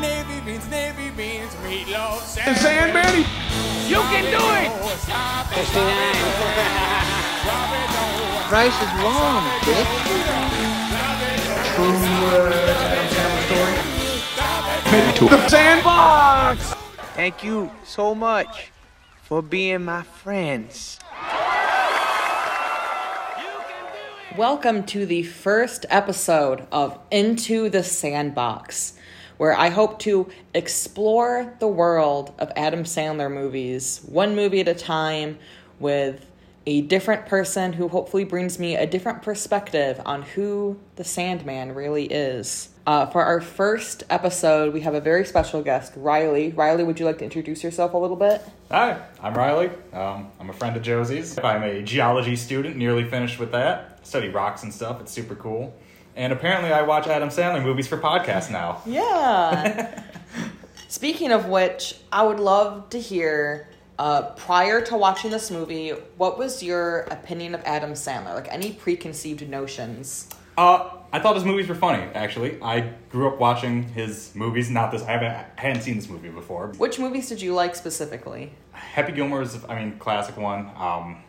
Navy beans, navy beans, meatloaf, And Sandman, You can do it! 69. Price is wrong, bitch. maybe to the sandbox. Thank you so much for being my friends. Welcome to the first episode of Into the Sandbox, where I hope to explore the world of Adam Sandler movies, one movie at a time, with a different person who hopefully brings me a different perspective on who the Sandman really is. Uh, for our first episode, we have a very special guest, Riley. Riley, would you like to introduce yourself a little bit? Hi, I'm Riley. Um, I'm a friend of Josie's. I'm a geology student, nearly finished with that. Study rocks and stuff. It's super cool. And apparently, I watch Adam Sandler movies for podcasts now. Yeah. Speaking of which, I would love to hear. Uh, prior to watching this movie, what was your opinion of Adam Sandler? Like any preconceived notions? Uh, I thought his movies were funny. Actually, I grew up watching his movies. Not this. I haven't. I hadn't seen this movie before. Which movies did you like specifically? Happy Gilmore's. I mean, classic one. Um,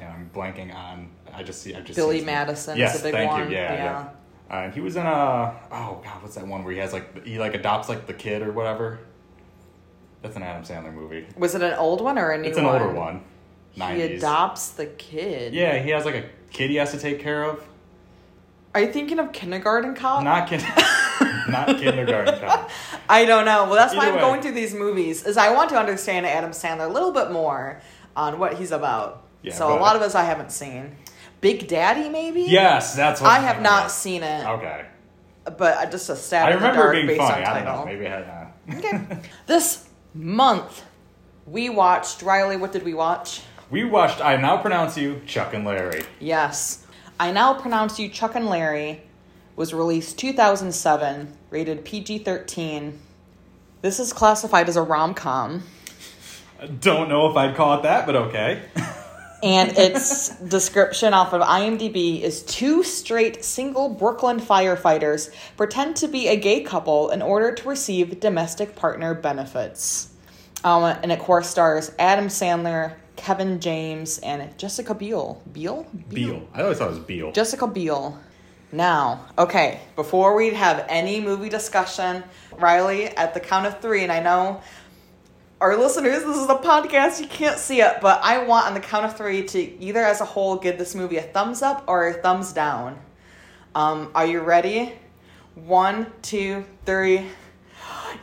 yeah, I'm blanking on. I just see. I just Billy Madison. Yes, a big thank one. you. Yeah, yeah. Uh, and he was in a. Oh God, what's that one where he has like he like adopts like the kid or whatever. That's an Adam Sandler movie. Was it an old one or a new one? It's an one? older one. He adopts the kid. Yeah, he has like a kid he has to take care of. Are you thinking of Kindergarten Cop? Not kid, not kindergarten cop. I don't know. Well, that's why I'm way. going through these movies, is I want to understand Adam Sandler a little bit more on what he's about. Yeah, so a lot of us I haven't seen. Big Daddy, maybe. Yes, that's what I have not is. seen it, Okay, but I just a stab I in the remember dark it being based funny. on I don't title. know. Maybe I had. Uh, Okay. this month, we watched Riley. What did we watch? we watched. I now pronounce you Chuck and Larry. Yes, I now pronounce you Chuck and Larry. Was released 2007, rated PG-13. This is classified as a rom-com. Don't know if I'd call it that, but okay. and its description off of IMDb is two straight single Brooklyn firefighters pretend to be a gay couple in order to receive domestic partner benefits. Um, and it core stars Adam Sandler, Kevin James, and Jessica Biel. Biel? Beal. I always thought it was Beal. Jessica Biel. Now, okay, before we have any movie discussion, Riley, at the count of three, and I know our listeners, this is a podcast, you can't see it, but I want on the count of three to either as a whole give this movie a thumbs up or a thumbs down. Um, are you ready? One, two, three.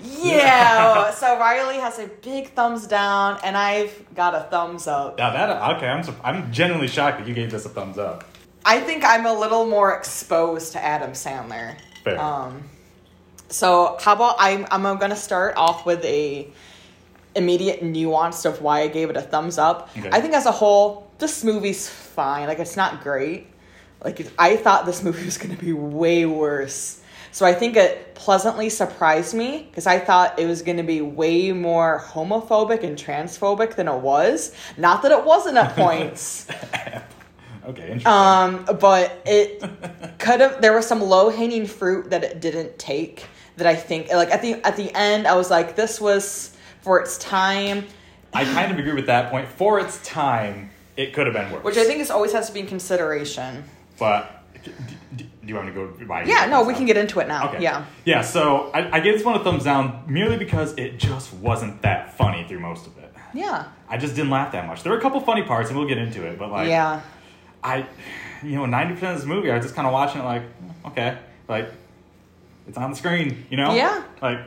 Yeah! so Riley has a big thumbs down, and I've got a thumbs up. Now that okay, I'm I'm genuinely shocked that you gave this a thumbs up. I think I'm a little more exposed to Adam Sandler. Fair. Um, so how about I'm I'm gonna start off with a immediate nuance of why I gave it a thumbs up. Okay. I think as a whole, this movie's fine. Like it's not great. Like I thought this movie was gonna be way worse. So I think it pleasantly surprised me because I thought it was going to be way more homophobic and transphobic than it was. Not that it wasn't at points. Okay, interesting. Um, but it could have. There was some low hanging fruit that it didn't take. That I think, like at the at the end, I was like, this was for its time, I kind of agree with that point. For its time, it could have been worse. which I think is always has to be in consideration. But d- d- do you want me to go? by Yeah, no, we can get into it now. Okay. Yeah, Yeah, so I, I gave this one a thumbs down merely because it just wasn't that funny through most of it. yeah, I just didn't laugh that much. There were a couple funny parts, and we'll get into it, but like, yeah. I, you know, 90% of this movie, I was just kind of watching it like, okay, like, it's on the screen, you know? Yeah. Like,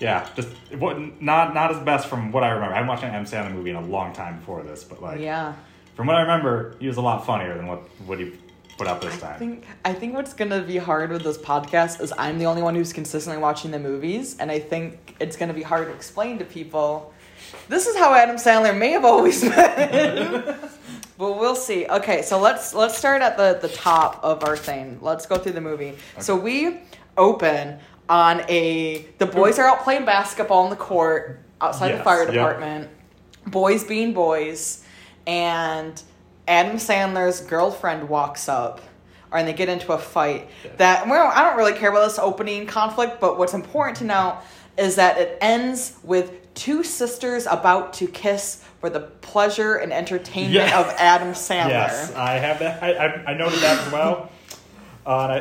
yeah, just, it wasn't, not, not as best from what I remember. I haven't watched an M. Sandler movie in a long time before this, but like, Yeah. from what I remember, he was a lot funnier than what, what he put out this I time. think I think what's gonna be hard with this podcast is I'm the only one who's consistently watching the movies, and I think it's gonna be hard to explain to people. This is how Adam Sandler may have always been. but we'll see. Okay, so let's let's start at the the top of our thing. Let's go through the movie. So we open on a the boys are out playing basketball in the court outside the Yes, fire yep. department. Boys being boys, and Adam Sandler's girlfriend walks up. and they get into a fight. That well, I don't really care about this opening conflict, but what's important to note is that it ends with two sisters about to kiss for the pleasure and entertainment Yeah. of Adam Sandler. Yes, I have that. I, I, I noted that as well. Uh,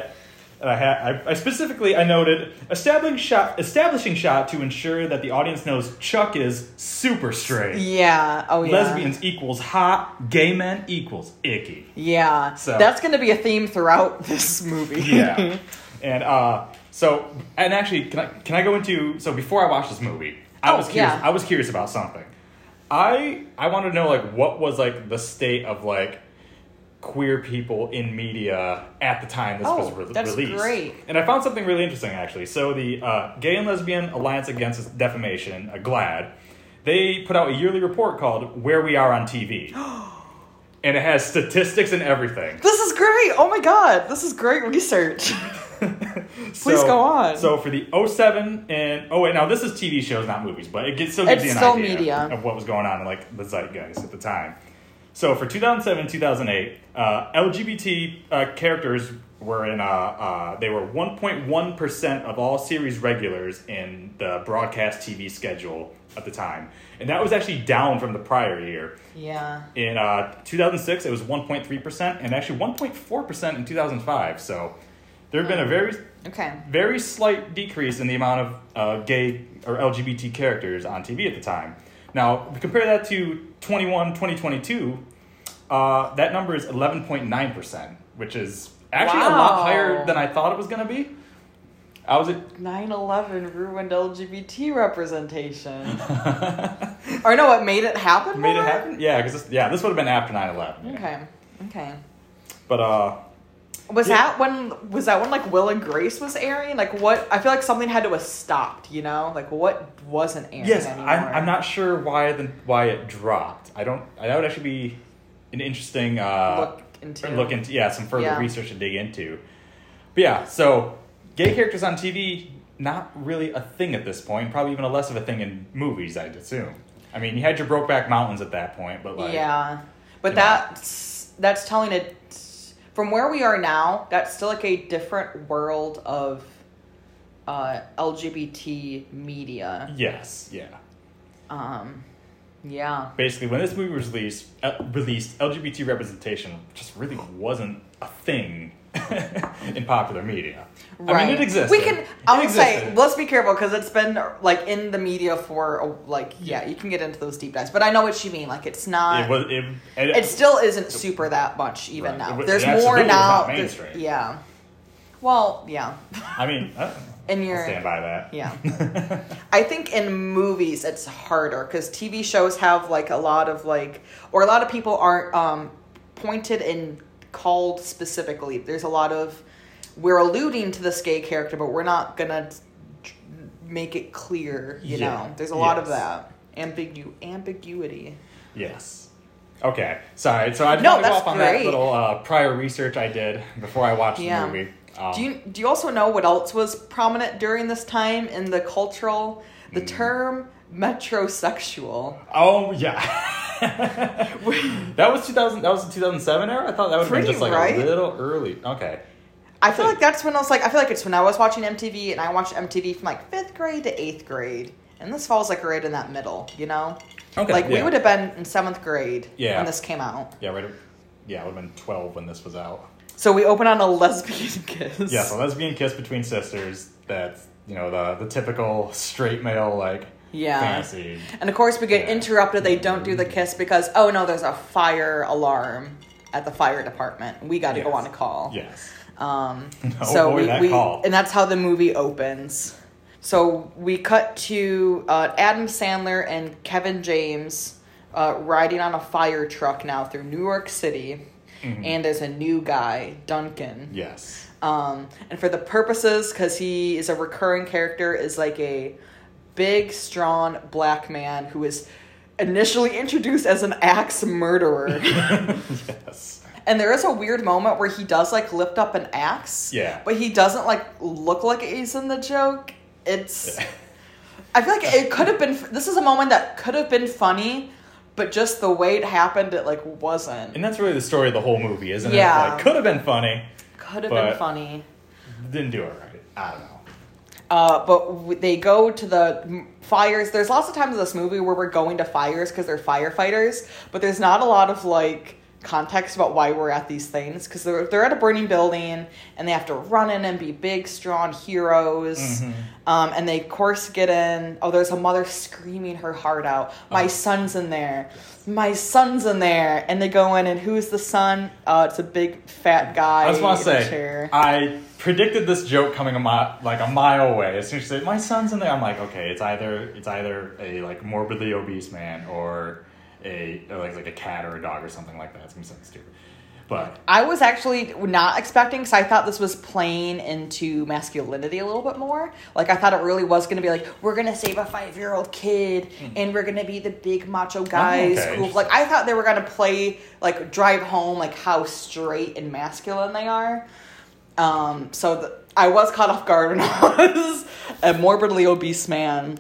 and I, ha- I, I specifically I noted establishing shot, establishing shot to ensure that the audience knows Chuck is super straight. Yeah. Oh yeah. Lesbians equals hot, gay men equals icky. Yeah. So- That's going to be a theme throughout this movie. Yeah. and uh, so, and actually, can I can I go into so before I watched this movie, I Oh, was curious. yeah. I was curious about something. I I wanted to know like what was like the state of like queer people in media at the time this Oh, was re- that's released. great. And I found something really interesting actually. So the uh, Gay and Lesbian Alliance Against Defamation, uh, GLAAD, they put out a yearly report called "Where We Are on TV." And it has statistics and everything. This is great. Oh my god. This is great research. Please So- go on. So for the 07 and oh wait, now this is TV shows, not movies, but it gets, still gives It's you an idea media. of what was going on in like the zeitgeist at the time. So for 2007, 2008, uh, LGBT uh, characters were in uh, uh, they were 1.1 percent of all series regulars in the broadcast TV schedule at the time, and that was actually down from the prior year. yeah. In uh, 2006, it was 1.3 percent, and actually 1.4 percent in 2005. So there had been a very Okay. very slight decrease in the amount of uh, gay or LGBT characters on TV at the time. Now, compare that to 21, 2022, uh, that number is 11.9%, which is actually a lot higher than I thought it was going to be. I was at 9/11 ruined LGBT representation. or no, it made it happen. made it happen. Yeah, because yeah, this would have been after 9/11. Okay. Okay. But uh, Was Yeah. that when was that when like Will and Grace was airing? Like what? I feel like something had to have stopped. You know, like what wasn't airing yes, anymore? I'm, I'm not sure why the why it dropped. I don't. That would actually be an interesting uh, Look into- look into yeah some further Yeah. research to dig into. But yeah, so gay characters on TV not really a thing at this point. Probably even a less of a thing in movies, I'd assume. I mean, you had your Brokeback Mountains at that point, but like yeah, but you know. that's that's telling it from where we are now. That's still like a different world of uh, LGBT media. yes, yeah. Um, yeah. Basically, when this movie was released, uh, released LGBT representation just really wasn't a thing in popular media. I mean, it existed. We can. I would say let's be careful because it's been like in the media for like yeah, you can get into those deep dives, but I know what you mean. Like it's not. It was. It, it, it still isn't super that much even Right. now. There's more now. not There- mainstream. yeah. Well, yeah. I mean, I know. In I'll your stand by that. yeah. I think in movies it's harder because TV shows have like a lot of like, or a lot of people aren't um, pointed and called specifically. There's a lot of we're alluding to this gay character, but we're not gonna make it clear. You Yeah. know, there's a lot of that ambigu ambiguity. Yes. Okay. Sorry. So I just No, want to go that's off on great. that little uh, prior research I did before I watched Yeah. the movie. Um, Do you do you also know what else was prominent during this time in the cultural? The Mm. term metrosexual. Oh yeah. that was 2000. That was the 2007 era. I thought that would have been just like right. a little early. Okay. I feel like that's when I was like, I feel like it's when I was watching MTV and I watched MTV from like fifth grade to eighth grade. And this falls like right in that middle, you know? Okay, Like we would have been in seventh grade Yeah. when this came out. Yeah. Right. Yeah. I would have been 12 when this was out. So we open on a lesbian kiss. Yeah. So lesbian kiss between sisters. That's you know the the typical straight male like Yeah. fantasy. And of course we get Yeah. interrupted. They don't do the kiss because, oh no, there's a fire alarm at the fire department. We got to go on a call. Yes. Um, Oh so boy, we, that we call. and that's how the movie opens. So we cut to uh, Adam Sandler and Kevin James uh, riding on a fire truck now through New York City, Mm-hmm. and there's a new guy, Duncan. Yes. Um, and for the purposes, because he is a recurring character, is like a big, strong black man who is initially introduced as an axe murderer. yes. And there is a weird moment where he does like lift up an axe. Yeah. But he doesn't like look like he's in the joke. It's. I feel like it could have been. This is a moment that could have been funny, but just the way it happened, it like wasn't. And that's really the story of the whole movie, isn't Yeah. it? Like, could have been funny. Could have been funny. Didn't do it right. I don't know. Uh, but w- they go to the m- fires. There's lots of times in this movie where we're going to fires because they're firefighters, but there's not a lot of like context about why we're at these things because they're they're at a burning building and they have to run in and be big, strong heroes. Um, and they of course get in. Oh, there's a mother screaming her heart out. My son's in there. My son's in there. And they go in and who's the son? Uh, it's a big fat guy. I just want to say, chair. I predicted this joke coming a mile, like a mile away. As soon as she said, "My son's in there," I'm like, okay, it's either it's either a like morbidly obese man or a or like like a cat or a dog or something like that. It's gonna be something stupid. But I was actually not expecting because I thought this was playing into masculinity a little bit more. Like I thought it really was going to be like we're going to save a five year old kid and we're going to be the big macho guys. Hmm. okay. Who, like I thought they were going to play like drive home like how straight and masculine they are. Um, so the, I was caught off guard when I was a morbidly obese man.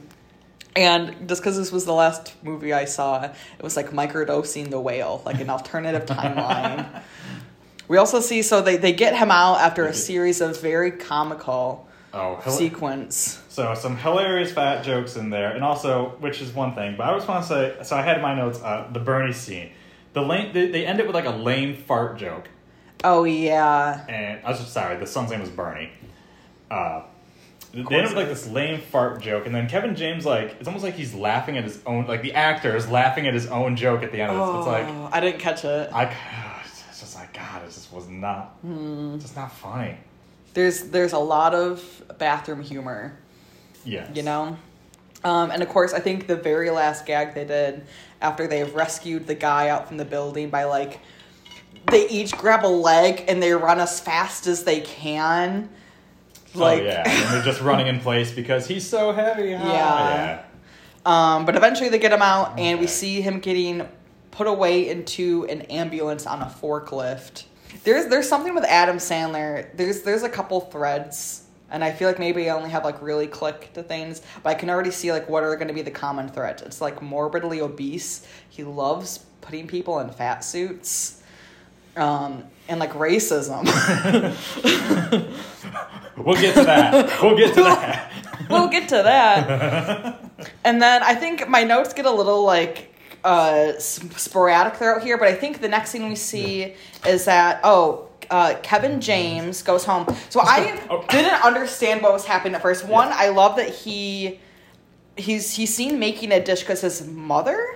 And just because this was the last movie I saw, it was like microdosing the whale, like an alternative timeline. We also see so they, they get him out after a series of very comical oh, hila- sequence. so some hilarious fat jokes in there, and also which is one thing. But I just want to say, so I had my notes uh, the Bernie scene. The lame, they, they end it with like a lame fart joke. Oh yeah, and I was just sorry, the son's name was Bernie. Uh, they end up with like this lame fart joke, and then Kevin James like it's almost like he's laughing at his own like the actor is laughing at his own joke at the end of it. It's like Oh, I didn't catch it. I it's just like God, it just was not Hmm. it's just not funny. There's there's a lot of bathroom humor. Yeah, you know um, and of course i think the very last gag they did after they've rescued the guy out from the building by like they each grab a leg and they run as fast as they can like oh yeah, and they're just running in place because he's so heavy. Ah, Yeah. um, but eventually they get him out and we see him getting put away into an ambulance on a forklift there's there's something with adam sandler there's there's a couple threads and I feel like maybe I only have like really click to things, but I can already see like what are going to be the common threads. It's like morbidly obese. He loves putting people in fat suits, um, and like racism. We'll get to that. We'll get to that. we'll get to that. and then I think my notes get a little like uh, sporadic throughout here, but I think the next thing we see is that oh. Uh, Kevin James goes home. So I Oh. didn't understand what was happening at first. One, I love that he he's he's seen making a dish because his mother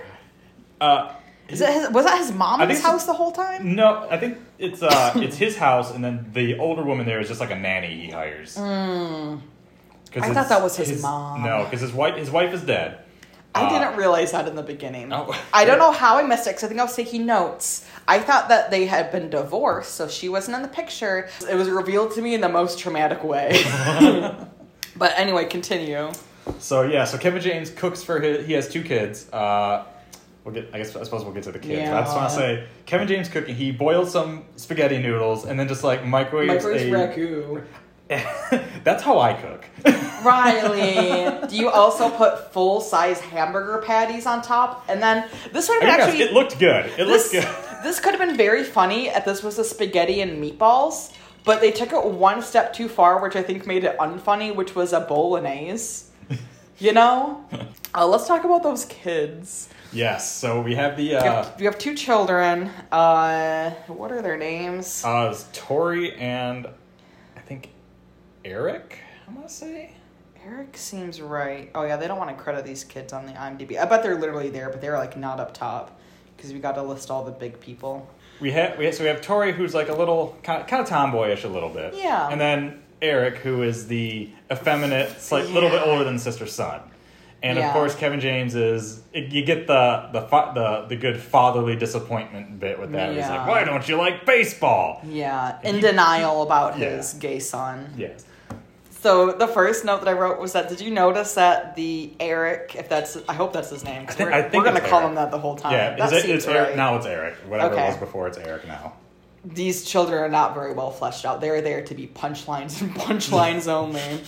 Uh, is it his, was that his mom I his house the whole time? No, I think it's uh it's his house, and then the older woman there is just like a nanny he hires. Mm. I thought that was his mom. No, because his wife his wife is dead. I Uh, didn't realize that in the beginning. Oh. I don't know how I missed it because I think I was taking notes. I thought that they had been divorced, so she wasn't in the picture. It was revealed to me in the most traumatic way. but anyway, continue. So yeah, so Kevin James cooks for his. He has two kids. Uh, we'll get. I guess I suppose we'll get to the kids. I just want to say Kevin James cooking. He boils some spaghetti noodles and then just like microwaves a. ragu. That's how I cook. Riley, do you also put full size hamburger patties on top? And then this would have actually it looked good. It this, looked good. this could have been very funny if this was a spaghetti and meatballs, but they took it one step too far, which I think made it unfunny, which was a bolognese. You know? Uh, let's talk about those kids. Yes. So we have the. We Uh, have, we have two children. Uh, what are their names? uh, it's Tori and I think Eric. I'm gonna say. Eric seems right. Oh yeah, they don't want to credit these kids on the IMDb. I bet they're literally there, but they're like not up top because we got to list all the big people. We have we have, so we have Tori who's like a little kind of, kind of tomboyish a little bit. Yeah. And then Eric who is the effeminate, like a little bit older than sister son. And Yeah. of course Kevin James is you get the the the the good fatherly disappointment bit with that. He's like, "Why don't you like baseball?" Yeah, in denial about his Yeah. gay son. Yes. So the first note that I wrote was that did you notice that the Eric, if that's I hope that's his name, I think- we're, I think we're gonna call Eric. him that the whole time. yeah, it, it's Eric right. now it's Eric. Whatever Okay. it was before it's Eric now. These children are not very well fleshed out. They're there to be punchlines and punchlines only.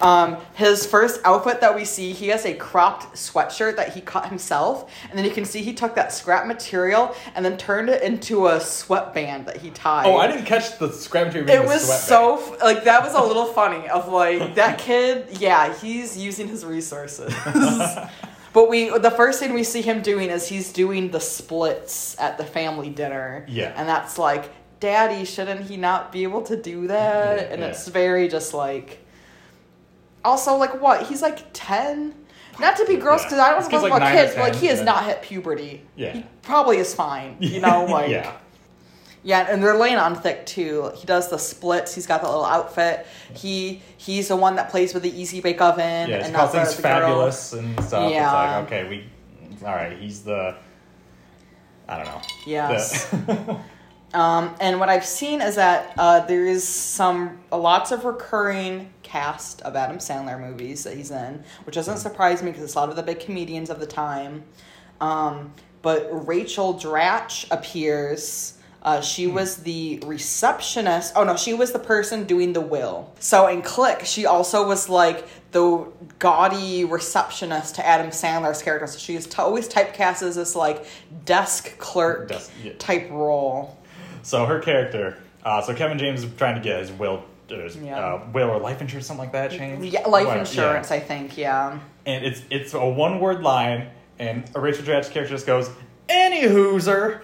Um, his first outfit that we see, he has a cropped sweatshirt that he cut himself, and then you can see he took that scrap material and then turned it into a sweatband that he tied. Oh, I didn't catch the scrap material. It was so f- like that was a little funny. Of like that kid, yeah, he's using his resources. but we, the first thing we see him doing is he's doing the splits at the family dinner. Yeah. and that's like, Daddy, shouldn't he not be able to do that? Yeah, and yeah. it's very just like. Also, like what? He's like ten. Not to be gross, Yeah. because I don't This know kid's like about kids, but like he has yeah. not hit puberty. Yeah. he probably is fine. You know, like yeah. yeah, and they're laying on thick too. He does the splits. He's got the little outfit. He he's the one that plays with the easy bake oven. Yeah, and calls things the girl. fabulous and stuff. Yeah. It's like, okay, we. All right, he's the. I don't know. Yes. The- Um, and what I've seen is that uh, there is some lots of recurring cast of Adam Sandler movies that he's in, which doesn't surprise me because it's a lot of the big comedians of the time. Um, but Rachel Dratch appears. Uh, she was the receptionist. Oh no, she was the person doing the will. So in Click, she also was like the gaudy receptionist to Adam Sandler's character. So she is t- always typecast as this like desk clerk Desk- yeah. type role. So her character. Uh, so Kevin James is trying to get his will, uh, his, Yeah. uh, will or life insurance, something like that, changed. Yeah, life Whatever, insurance, yeah. I think. Yeah. And it's it's a one word line, and Rachel Dratch's character just goes, "Any hooser."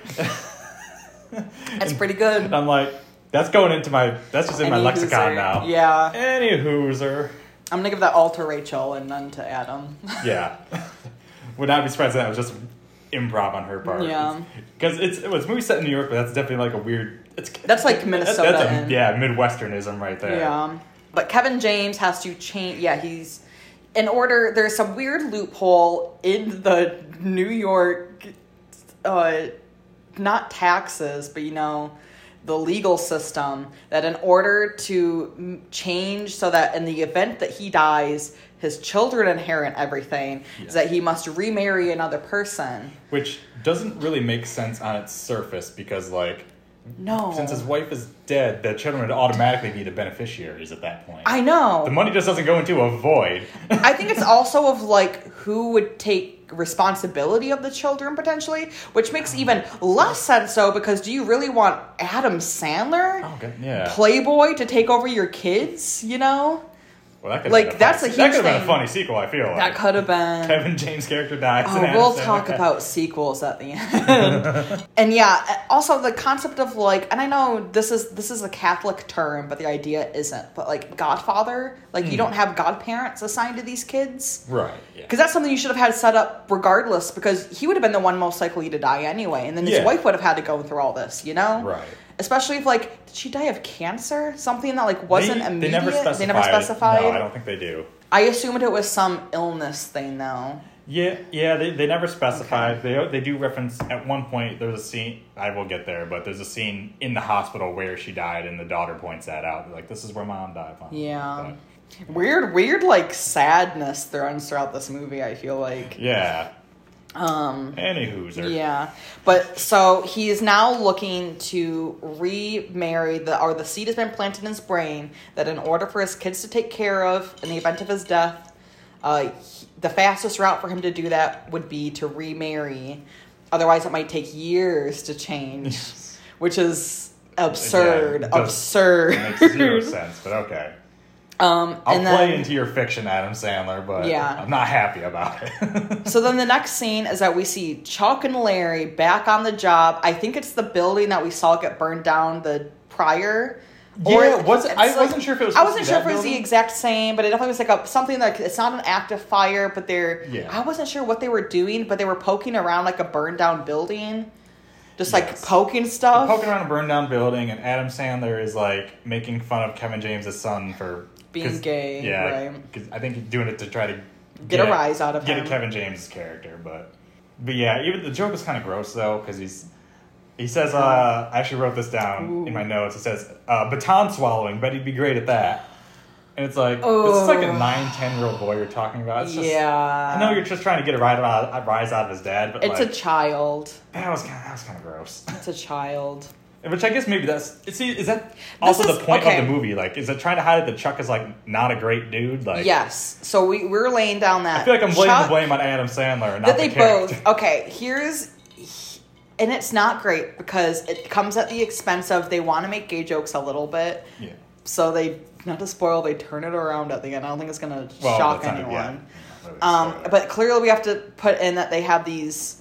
That's pretty good. And I'm like, that's going into my. That's just in my lexicon hooser. now. Yeah. Any hooser. I'm gonna give that all to Rachel and none to Adam. Yeah. Would not be surprised if that was just improv on her part. Yeah. Because it's it was movie set in New York, but that's definitely like a weird. It's That's like Minnesota That's a, yeah, Midwesternism right there. Yeah. But Kevin James has to change. Yeah, he's in order. There's some weird loophole in the New York, uh, not taxes, but you know, the legal system that in order to change so that in the event that he dies, his children inherit everything, is that he must remarry another person. Which doesn't really make sense on its surface because like No. since his wife is dead, the children would automatically be the beneficiaries at that point. I know. the money just doesn't go into a void. I think it's also of like who would take responsibility of the children potentially, which makes even less sense So, because do you really want Adam Sandler, Oh. Yeah. Playboy, to take over your kids? You know, Well, that could Like, that's funny, a that could have been a funny sequel. I feel like that could have been. Kevin James' character dies. Oh, we'll talk about sequels at the end. and yeah, also the concept of like, and I know this is this is a Catholic term, but the idea isn't. But like Godfather, like Hmm. you don't have godparents assigned to these kids. right. Yeah. Because that's something you should have had set up regardless, because he would have been the one most likely to die anyway, and then his Yeah. wife would have had to go through all this, you know? Right. Especially if like, did she die of cancer? Something that like wasn't they, immediate. They never specified. They never specified. No, I don't think they do. I assumed it was some illness thing though. Yeah, yeah, they, they never specified. They they do reference at one point. There's a scene. I will get there, but there's a scene in the hospital where she died, and the daughter points that out. Like this is where mom died. Mom. Yeah. Weird, weird like sadness runs throughout this movie. I feel like. Yeah. Um. Any hooser. Yeah, but so he is now looking to remarry the or the seed has been planted in his brain that in order for his kids to take care of in the event of his death, uh, he- the fastest route for him to do that would be to remarry. Otherwise, it might take years to change, which is absurd. Yeah, absurd. Makes zero sense, but okay. Um, I'll and play into your fiction, Adam Sandler, but Yeah. I'm not happy about it. So then the next scene is that we see Chuck and Larry back on the job. I think it's the building that we saw get burned down the prior. Yeah, was it- it's I wasn't sure if it was I wasn't sure if it was the exact same, but it definitely was like a something like it's not an active fire, but they're. Yeah. I wasn't sure what they were doing, but they were poking around like a burned down building, just like Yes. poking stuff. Poking around a burned down building, and Adam Sandler is like making fun of Kevin James' son for Being gay, Yeah, right. because I think doing it to try to Get a rise out of get him. a Kevin James character, but but yeah, even the joke is kind of gross though because he's he says uh, I actually wrote this down in my notes. It says uh, baton swallowing. Bet he'd be great at that. And it's like this is like a Oh. nine, ten year old boy you're talking about. It's just, yeah, I know you're just trying to get a rise out, a rise out of his dad, but It's like, a child. that was kind of, that was kind of gross. It's a child. Which I guess maybe that's see is that also is- the point okay. of the movie? Like, is it trying to hide that Chuck is like not a great dude? Like, yes. So we we're laying down that. I feel like I'm laying the blame on Adam Sandler, and not that they the both okay here's and it's not great because it comes at the expense of they want to make gay jokes a little bit Yeah. so they not to spoil they turn it around at the end i don't think it's gonna Well, shock that's not- anyone yeah. um, but clearly we have to put in that they have these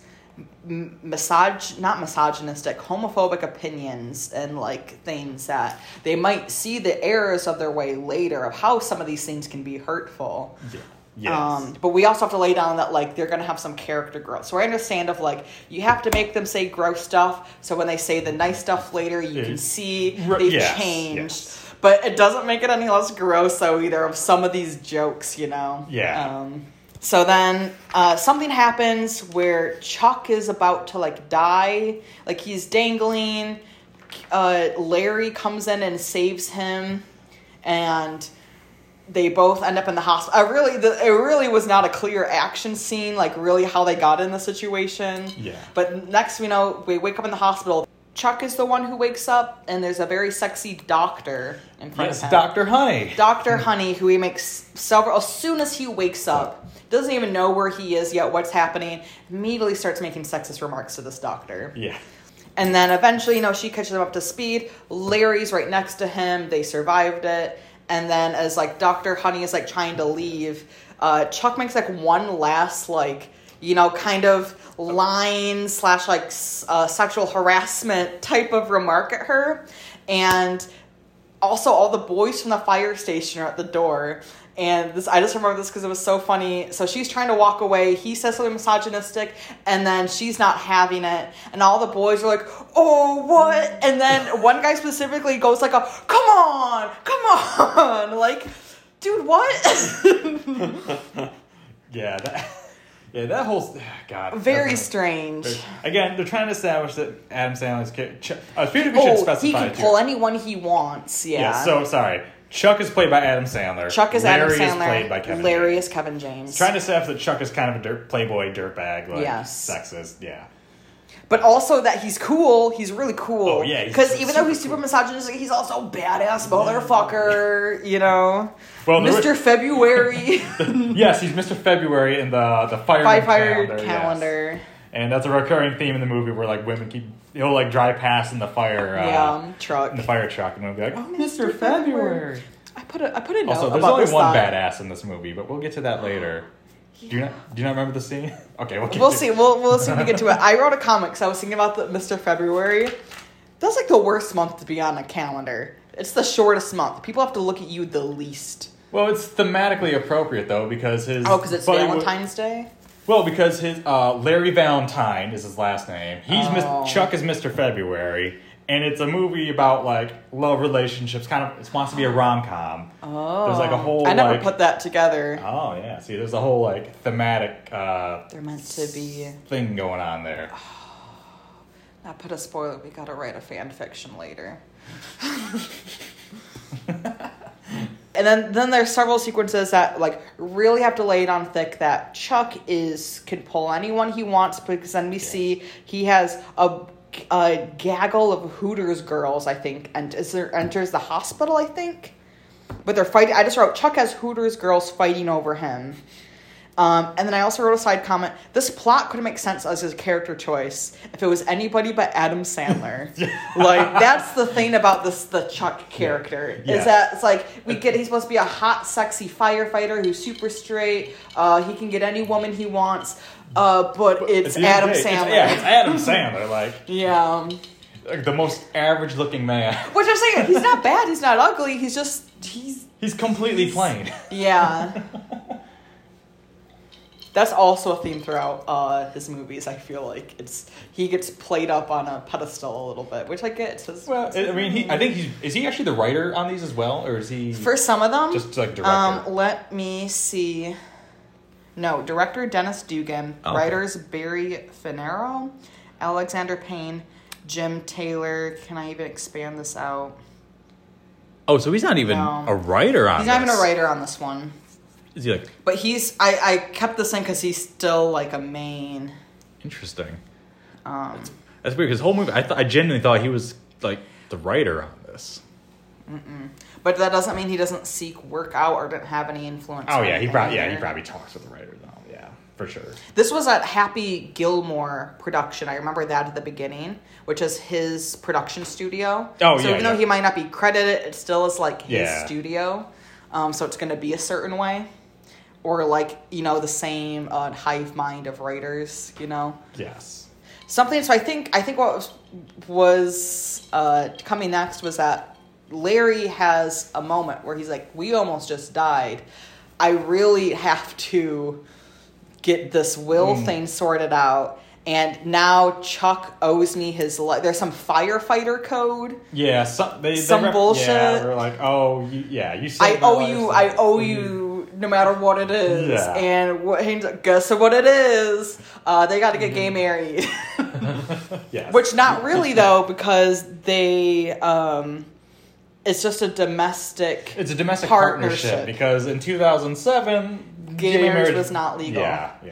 m- massage not misogynistic homophobic opinions and like things that they might see the errors of their way later of how some of these things can be hurtful Yeah. Yes. um, but we also have to lay down that like they're gonna have some character growth. So I understand of like you have to make them say gross stuff, so when they say the nice stuff later, you can see they've yes, changed. yes. But it doesn't make it any less gross though either of some of these jokes, you know. Yeah. Um, so then uh, something happens where Chuck is about to like die, like he's dangling. Uh, Larry comes in and saves him, and they both end up in the hospital. I really, the, it really was not a clear action scene, like really how they got in the situation. Yeah. But next, we know we wake up in the hospital. Chuck is the one who wakes up, and there's a very sexy doctor in front yes, of him. Doctor Honey. Doctor Honey, who he makes several. As soon as he wakes up, doesn't even know where he is yet, what's happening. Immediately starts making sexist remarks to this doctor. Yeah. And then eventually, you know, she catches him up to speed. Larry's right next to him. They survived it. And then, as like Doctor Honey is like trying to leave, uh, Chuck makes like one last like you know kind of line slash like uh, sexual harassment type of remark at her, and also all the boys from the fire station are at the door. And this i just remember this because it was so funny. So she's trying to walk away. He says something misogynistic and then she's not having it. And all the boys are like oh what? And then one guy specifically goes like a come on come on. Like dude what? Yeah. That, yeah. That whole God. very strange Again, they're trying to establish that Adam Sandler's character. I feel like we should oh specify. he can pull anyone he wants yeah, Yeah. So sorry. Chuck is played by Adam Sandler. chuck is Larry adam sandler is played by Kevin. larry James. is kevin james Trying to establish that Chuck is kind of a dirt, playboy dirtbag, like Yes. sexist. Yeah. But also that he's cool. He's really cool. Oh, yeah, because even though he's super super misogynistic, he's also badass motherfucker. You know, Well, was- February, yes, he's Mr. February in the the fire calendar. calendar. yes. And that's a recurring theme in the movie where like women keep he'll like drive past in the fire uh, yeah, truck. in the fire truck and they'll be like, oh, Mr. Mr. February. I put a I put a note Also, there's only one thought. badass in this movie, but we'll get to that later. Do you not do you not remember the scene? Okay, we'll, get We'll see. We'll we'll see if we get to it. I wrote a comic, so I was thinking about the Mister February. That's like the worst month to be on a calendar. It's the shortest month. People have to look at you the least. Well, it's thematically appropriate though because his Oh, because it's buddy wa- Valentine's Day. Well, because his uh, Larry Valentine is his last name. He's Oh. Mis- Chuck is Mr. February, and it's a movie about like love relationships. Kind of, it wants to be a rom com. Oh, There's like a whole. I never like, put that together. Oh yeah, see, there's a whole like thematic uh, They're meant to be. thing going on there. I put a spoiler. We gotta write a fan fiction later. and then then there's several sequences that like really have to lay it on thick that Chuck is can pull anyone he wants because then we see he has a a gaggle of Hooters girls. I think and is there enters the hospital. I think, but they're fighting. I just wrote Chuck has Hooters girls fighting over him. Um, and then I also wrote a side comment. This plot could make sense as his character choice if it was anybody but Adam Sandler. like that's the thing about this the Chuck character Yeah. is that it's like we get he's supposed to be a hot, sexy firefighter who's super straight. Uh, he can get any woman he wants. Uh, but it's Adam day, Sandler. It's, yeah, it's Adam Sandler, like, yeah. like the most average looking man. Which I'm saying, he's not bad. He's not ugly. He's just he's He's completely plain. Yeah. That's also a theme throughout uh, his movies. I feel like it's he gets played up on a pedestal a little bit, which I get. His- Well, I mean, he, I think he's is he actually the writer on these as well, or is he for some of them, just like director? um, let me see. No, director Dennis Dugan, Okay. writers Barry Fanaro, Alexander Payne, Jim Taylor. Can I even expand this out? oh, so he's not even No. a writer on. He's not even a writer on this one, Is he like but he's. I I kept this in because he's still like a main. interesting? Um, That's weird His whole movie. I th- I genuinely thought he was like the writer on this. But that doesn't mean he doesn't seek work out or didn't have any influence. Oh yeah, he probably yeah he probably talks with the writer though. Yeah, for sure. This was a Happy Gilmore production. I remember that at the beginning, which is his production studio. Oh, so yeah, even though he might not be credited, it still is like his Yeah. studio. Um, so it's going to be a certain way, or like you know the same uh, hive mind of writers. You know Yes. something. So I think I think what was was uh, coming next was that Larry has a moment where he's like, "We almost just died. I really have to get this will Hmm. thing sorted out." And now Chuck owes me his life. There's some firefighter code. Yeah, some they, they Some rep- bullshit. Yeah, they're like, oh, you, yeah, you. I owe you. I owe you, no matter what it is. Yeah. And what? He's guess what it is? Uh, they got to get Mm-hmm. gay married. Yes. Which not really though, because they um it's just a domestic It's a domestic partnership. partnership, because in 2007, Gay marriage was not legal. Yeah, yeah.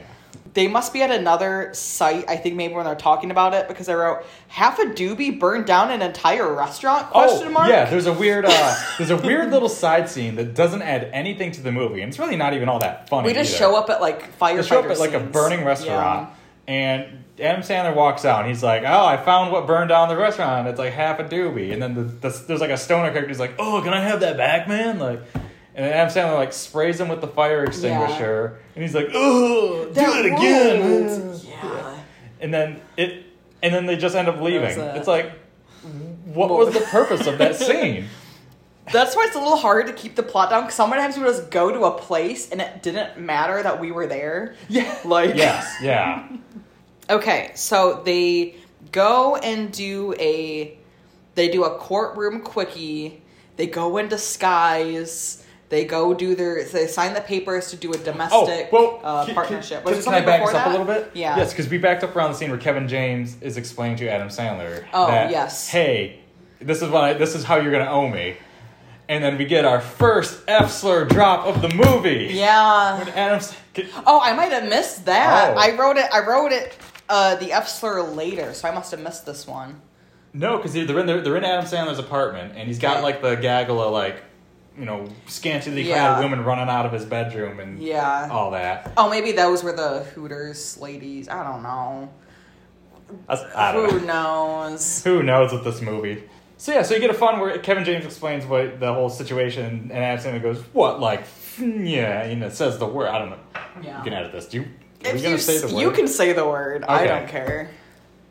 they must be at another site, I think maybe when they're talking about it, because I wrote half a doobie burned down an entire restaurant question mark. Oh, Yeah, there's a weird, uh, there's a weird little side scene that doesn't add anything to the movie, and it's really not even all that funny. we just either. show up at like firefighter They show up at like a burning restaurant, and Adam Sandler walks out, and he's like, "Oh, I found what burned down the restaurant. It's like half a doobie." And then the, the, there's like a stoner character who's like, "Oh, can I have that back, man?" Like, and then Adam Sandler like sprays him with the fire extinguisher, and he's like, "Oh, do That it again." Yeah. And then it, and then they just end up leaving. It's like, what was the purpose of that scene? That's why it's a little hard to keep the plot down because sometimes we just go to a place and it didn't matter that we were there. Yeah. Like Yes. Yeah. Okay, so they go and do a they do a courtroom quickie. They go in disguise. They go do their they sign the papers to do a domestic uh, can- partnership. Can, can, there I back this up that? a little bit? Yeah. Yes, because we backed up around the scene where Kevin James is explaining to Adam Sandler. Oh, that, yes. Hey, this is what I, this is how you're gonna owe me, and then we get our first F slur drop of the movie. Yeah. When Adam's. Can, Oh, I might have missed that. Oh. I wrote it. I wrote it. Uh, the F slur later, so I must have missed this one. no, because they're in they're, they're in Adam Sandler's apartment, and he's got like the gaggle of like, you know, scantily clad Yeah. women running out of his bedroom and Yeah. all that. Oh, maybe those were the Hooters ladies. I don't know. I don't Who know. knows? Who knows with this movie? So yeah, so you get a fun where Kevin James explains what the whole situation, and Adam Sandler goes, "What like, yeah," you know, says the word. I don't know. Yeah. You can edit this. Do you? Are If we gonna you, say the word? you can say the word. I don't care.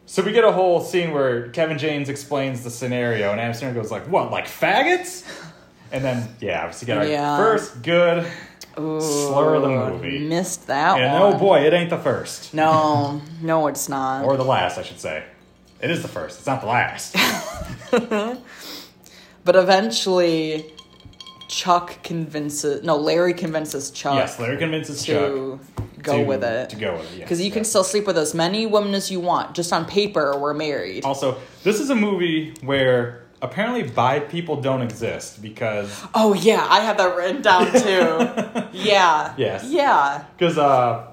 So we get a whole scene where Kevin James explains the scenario, and Adam Sandler goes like, "What like faggots?" And then yeah, obviously get our Yeah. first good slur of the movie. Missed that And oh one. oh boy, it ain't the first No, no, it's not. or the last, I should say. It is the first. It's not the last. but eventually, Chuck convinces. No, Larry convinces Chuck yes, Larry convinces to Chuck go to- with it. To go with it, yes. Because you can yes. still sleep with as many women as you want. Just on paper, we're married. Also, this is a movie where apparently bi people don't exist because Oh yeah, I have that written down too. yeah. Yes. Yeah. because uh,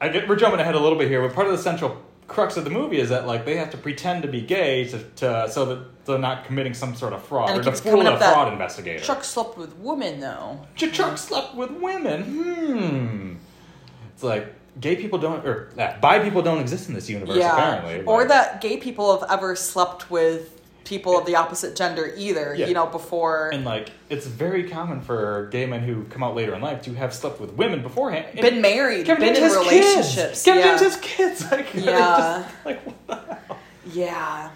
I get we're jumping ahead a little bit here. But part of the central crux of the movie is that like they have to pretend to be gay to, to so that they're not committing some sort of fraud And or to fool a fraud investigator. Chuck slept with women though. Chuck slept with women. Hmm. It's like gay people don't or uh, bi people don't exist in this universe. yeah. Apparently, Or that gay people have ever slept with people of the opposite gender either. Yeah. You know, before And like, it's very common for gay men who come out later in life to have slept with women beforehand. And been married, Kevin been in James relationships. Kids. Kevin yeah. James has kids. Like, Yeah. just, like what the hell? Yeah.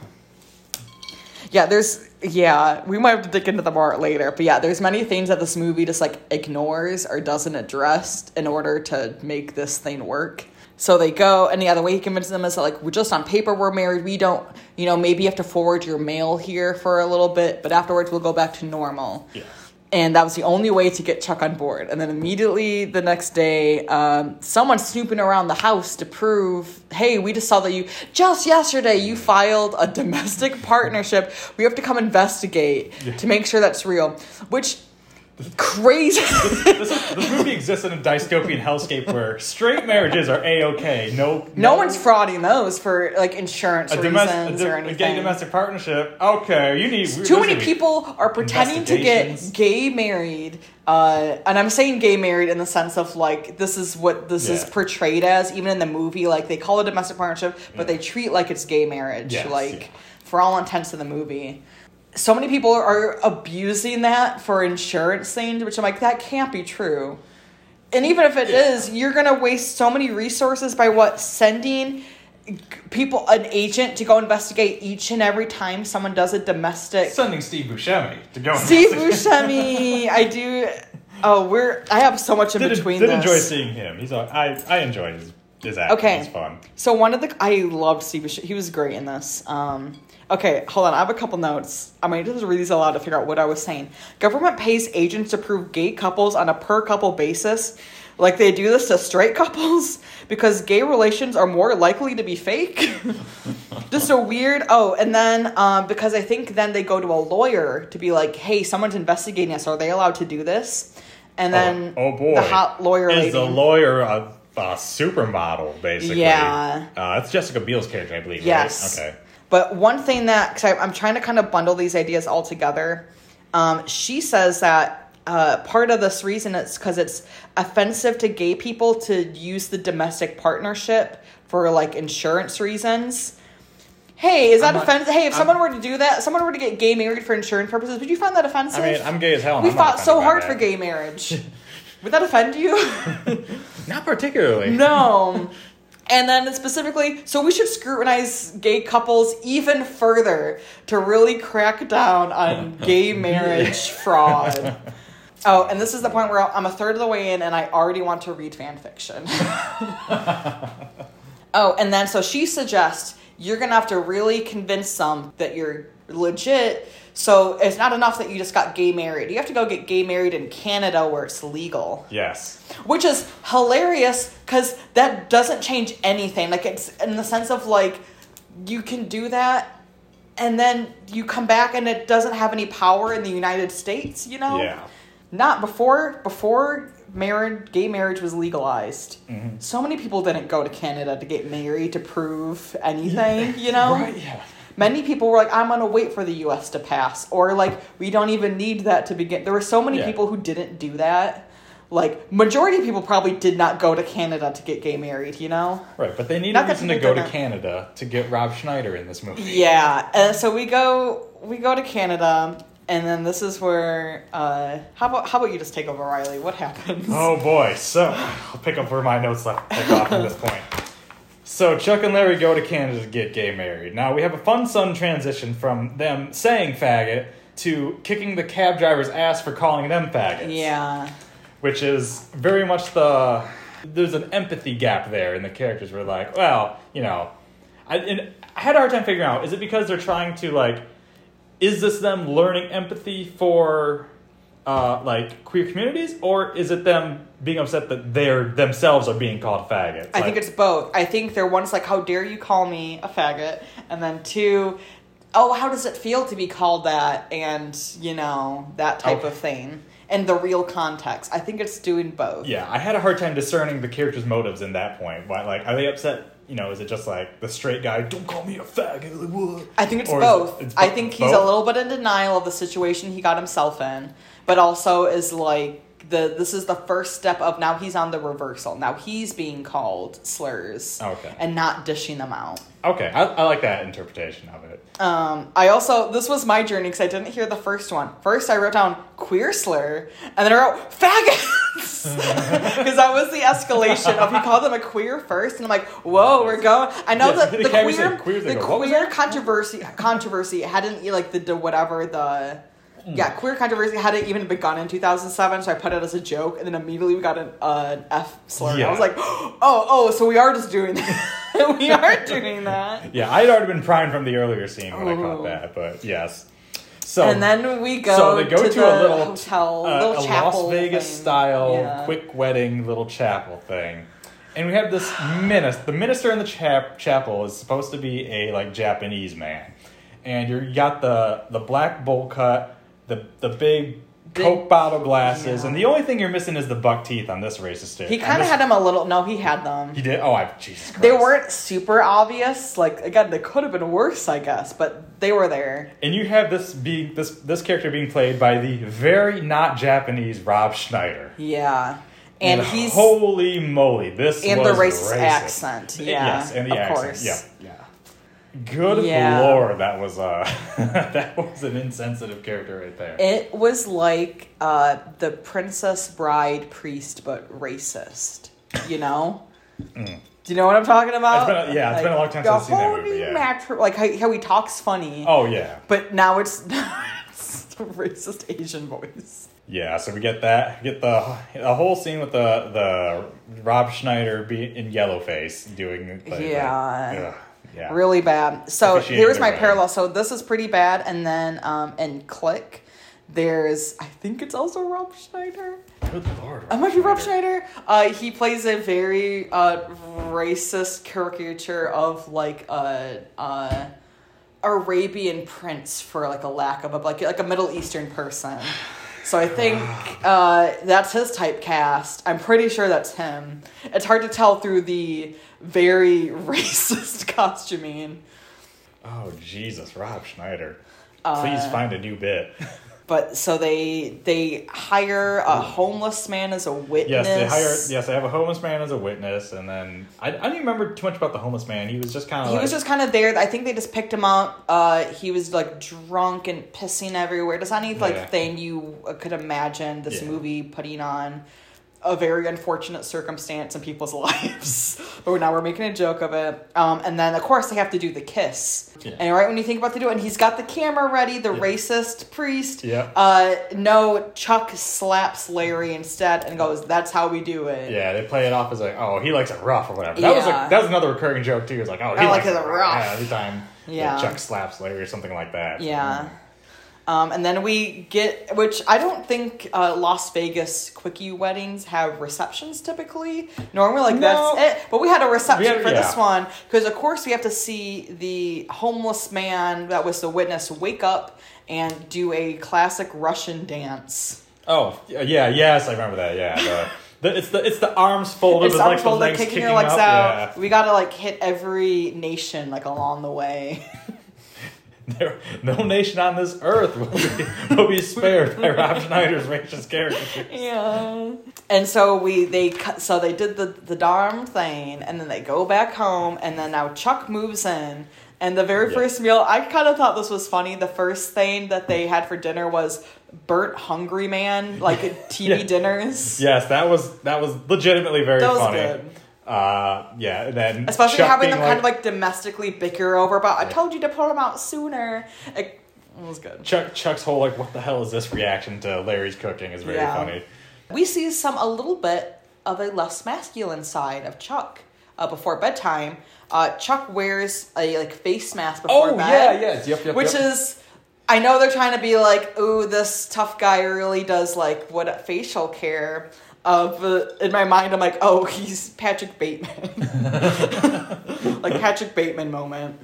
Yeah, there's yeah, we might have to dig into them more later, but yeah, there's many things that this movie just like ignores or doesn't address in order to make this thing work. So they go, and the way he convinces them is that like we're just on paper we're married. We don't, you know, maybe you have to forward your mail here for a little bit, but afterwards we'll go back to normal. Yeah. And that was the only way to get Chuck on board. And then immediately the next day, um, someone's snooping around the house to prove, hey, we just saw that you, just yesterday, you filed a domestic partnership. We have to come investigate to make sure that's real. Which crazy. This, this movie exists in a dystopian hellscape where straight marriages are a okay. No, no one's frauding those for like insurance a, reasons domestic, a, or anything. gay domestic partnership. Okay, you need Too many people are pretending to get gay married, uh, and I'm saying gay married in the sense of like this is what this is portrayed as, even in the movie. Like they call it domestic partnership, but they treat like it's gay marriage, Yes, like yeah. for all intents in the movie. So many people are abusing that for insurance things, which I'm like that can't be true. And even if it is, you're gonna waste so many resources by what sending people an agent to go investigate each and every time someone does a domestic Sending Steve Buscemi to go. Steve. Buscemi. I do. Oh, we're. I have so much in Did, between. did this. enjoy seeing him. He's all, I I enjoyed his his acting. Okay. It's fun. So one of the I loved Steve Buscemi. He was great in this. Um, okay, hold on. I have a couple notes. I might just read these aloud to figure out what I was saying. Government pays agents to prove gay couples on a per couple basis, like they do this to straight couples, because gay relations are more likely to be fake. just a weird. Oh, and then um, because I think then they go to a lawyer to be like, "Hey, someone's investigating us. Are they allowed to do this?" And then oh, oh boy, the hot lawyer is lady. the lawyer a, a supermodel basically? Yeah. uh, it's Jessica Biel's character, I believe. Yes. Right? Okay. But one thing that, because I'm trying to kind of bundle these ideas all together, um, she says that uh, part of this reason is because it's offensive to gay people to use the domestic partnership for like insurance reasons. Hey, is that offensive? Hey, if I'm- someone were to do that, someone were to get gay married for insurance purposes, would you find that offensive? I mean, I'm gay as hell. we I'm fought so hard that. for gay marriage. would that offend you? Not particularly. No. And then specifically, so we should scrutinize gay couples even further to really crack down on gay marriage fraud. Oh, and this is the point where I'm a third of the way in and I already want to read fan fiction. oh, and then so she suggests you're going to have to really convince them that you're legit. So it's not enough that you just got gay married. You have to go get gay married in Canada where it's legal Yes. which is hilarious because that doesn't change anything like it's in the sense of like you can do that and then you come back and it doesn't have any power in the united states you know Yeah. not before before marriage gay marriage was legalized Mm-hmm. so many people didn't go to canada to get married to prove anything you know Right. Yeah. Many people were like, I'm gonna wait for the US to pass. Or like, we don't even need that to begin. There were so many Yeah. people who didn't do that. Like, majority of people probably did not go to Canada to get gay married, you know? Right, but they need Not a reason to go to. Canada to get Rob Schneider in this movie. Yeah. And so we go we go to Canada and then this is where uh how about how about you just take over Riley? What happens? Oh boy, so I'll pick up where my notes left off at this point. So Chuck and Larry go to Canada to get gay married. Now we have a fun sun transition from them saying faggot to kicking the cab driver's ass for calling them faggots. Yeah. Which is very much the there's an empathy gap there, and the characters were like, well, you know, I and I had a hard time figuring out is it because they're trying to like, is this them learning empathy for uh, like queer communities, or is it them being upset that they're themselves are being called faggots? I Like, think it's both. I think they're one's like, how dare you call me a faggot? And then two, oh, how does it feel to be called that? And, you know, that type Okay. of thing. And the real context. I think it's doing both. yeah, I had a hard time discerning the characters' motives in that point. Why, like, are they upset? You know, is it just like the straight guy? Don't call me a faggot. Like, what? I think it's Or is it- both. it's I think he's a little bit in denial of the situation he got himself in, but also is like the this is the first step of now he's on the reversal. Now he's being called slurs Okay. and not dishing them out. Okay, I, I like that interpretation of it. Um, I also this was my journey because I didn't hear the first one. First, I wrote down queer slur, and then I wrote faggots because that was the escalation of he called them a queer first, and I'm like, whoa, we're going. I know Yeah, that the queer, they the go, queer that?" controversy controversy hadn't like the, the whatever the. Yeah, queer controversy hadn't even begun in 2007, so I put it as a joke, and then immediately we got an uh, F slur. and I was like, oh, oh, so we are just doing that. we are doing that. Yeah, I'd already been primed from the earlier scene when I caught Oh. that, but yes. So and then we go, so they go to, to, the a little hotel, uh, little a chapel Las Vegas thing. style Yeah. quick wedding little chapel thing. And we have this minister. The minister in the chap- chapel is supposed to be a like Japanese man, and you're, you got the the black bowl cut, the the big Coke bottle glasses, Yeah. and the only thing you're missing is the buck teeth on this racist dude. He kind of had them a little. No, he had them. He did. Oh, I Jesus Christ. They weren't super obvious. Like again, they could have been worse, I guess, but they were there. And you have this being this this character being played by the very not Japanese Rob Schneider. Yeah, and, he's holy moly, this and the racist, racist. accent. Yeah, yes, and the of accent. course. Yeah, yeah. Good Yeah. lord, that was uh that was an insensitive character right there. It was like uh, the Princess Bride priest, but racist. You know. Do you know what I'm talking about? Mm. It's a- yeah, it's been a long time since I've seen that movie, yeah. matri- like how, how he talks funny, oh yeah, but now it's, it's the racist Asian voice. yeah. So we get that, get the the whole scene with the the Rob Schneider be in yellowface doing the, Yeah. Yeah. really bad. So here's my wedding. parallel. So this is pretty bad, and then um, in Click, there's I think it's also Rob Schneider. Good lord, It might be Rob Schneider. Uh, he plays a very uh, racist caricature of like a uh, Arabian prince for like a lack of a like like a Middle Eastern person. So I think uh, that's his typecast. I'm pretty sure that's him. It's hard to tell through the very racist costuming. Oh Jesus, Rob Schneider. Uh, Please find a new bit. But so they they hire a homeless man as a witness. Yes, they hire. Yes, they have a homeless man as a witness, and then I, I don't even remember too much about the homeless man. He was just kind of. He like, was just kind of there. I think they just picked him up. Uh, he was like drunk and pissing everywhere. Just any like Yeah. thing you could imagine this Yeah. movie putting on a very unfortunate circumstance in people's lives. but now we're making a joke of it. Um, and then of course they have to do the kiss. Yeah. And right when you think about to do it, and he's got the camera ready, the racist priest. Yeah. Uh, no, Chuck slaps Larry instead and goes, "That's how we do it." Yeah, they play it off as like, oh, he likes it rough or whatever. That was like that was another recurring joke too. It's like, oh, he I likes like it rough. Yeah, every time Yeah. yeah. Chuck slaps Larry or something like that. Yeah. Um, and then we get, which I don't think uh, Las Vegas quickie weddings have receptions typically. Normally, like No. that's it. But we had a reception for this one because, of course, we have to see the homeless man that was the witness wake up and do a classic Russian dance. Oh, yeah, yes, I remember that. Yeah, the, the, it's the it's the arms folded It's with like arms the folded, legs kicking kicking, your legs up. out. We gotta like hit every nation like along the way. There, no nation on this earth will be, will be spared by Rob Schneider's racist character. Yeah. And so we they cut so they did the the darn thing and then they go back home and then now Chuck moves in and the very Yeah. first meal I kind of thought this was funny. The first thing that they had for dinner was burnt hungry man like TV Yeah. dinners. Yes, that was that was legitimately very That was funny. good. Uh, yeah, and then Especially having them kind of like domestically bicker over about I told you to pull them out sooner. It, it was good. Chuck Chuck's whole like what the hell is this reaction to Larry's cooking is very Yeah. funny. We see some a little bit of a less masculine side of Chuck uh, before bedtime. Uh, Chuck wears a like face mask before Oh bed. yeah, yes, yep, yep. which yep. is I know they're trying to be like, ooh, this tough guy really does like what facial care. Uh, in my mind, I'm like, oh, he's Patrick Bateman, like Patrick Bateman moment.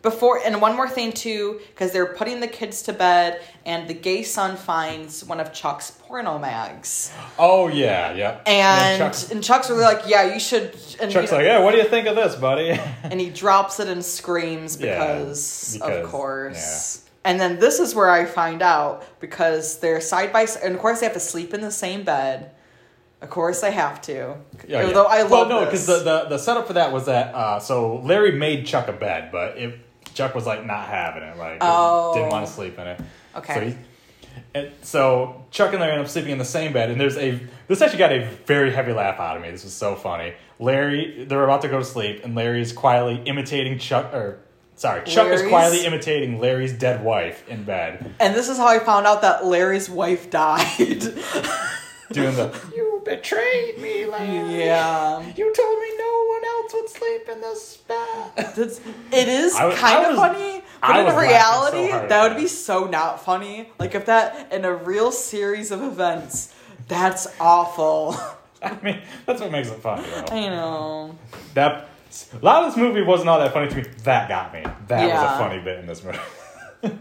Before and one more thing too, because they're putting the kids to bed, and the gay son finds one of Chuck's porno mags, oh yeah, yeah. and then Chuck, and Chuck's really like, yeah, you should. And Chuck's like, yeah, what do you think of this, buddy? and he drops it and screams Yeah, because, because, of course. And then this is where I find out because they're side by side, and of course they have to sleep in the same bed. Of course they have to. Yeah, yeah. Although I love well, no, because the, the the setup for that was that uh, so Larry made Chuck a bed, but it, Chuck was like not having it, like Oh. didn't want to sleep in it. Okay. So, he, and so Chuck and Larry end up sleeping in the same bed, and there's a this actually got a very heavy laugh out of me. This was so funny. Larry, they're about to go to sleep, and Larry's quietly imitating Chuck, or sorry, Chuck is quietly imitating Larry's dead wife in bed, and this is how I found out that Larry's wife died. doing the "You betrayed me, Larry." yeah. You told me no one else would sleep in this bed. That's, it is I was- kind I of was- funny, but I in reality, so that would be so not funny. Like if that in a real series of events, that's awful. I mean, that's what makes it funny, though. I know. That a lot of this movie wasn't all that funny to me. That got me. That was a funny bit in this movie.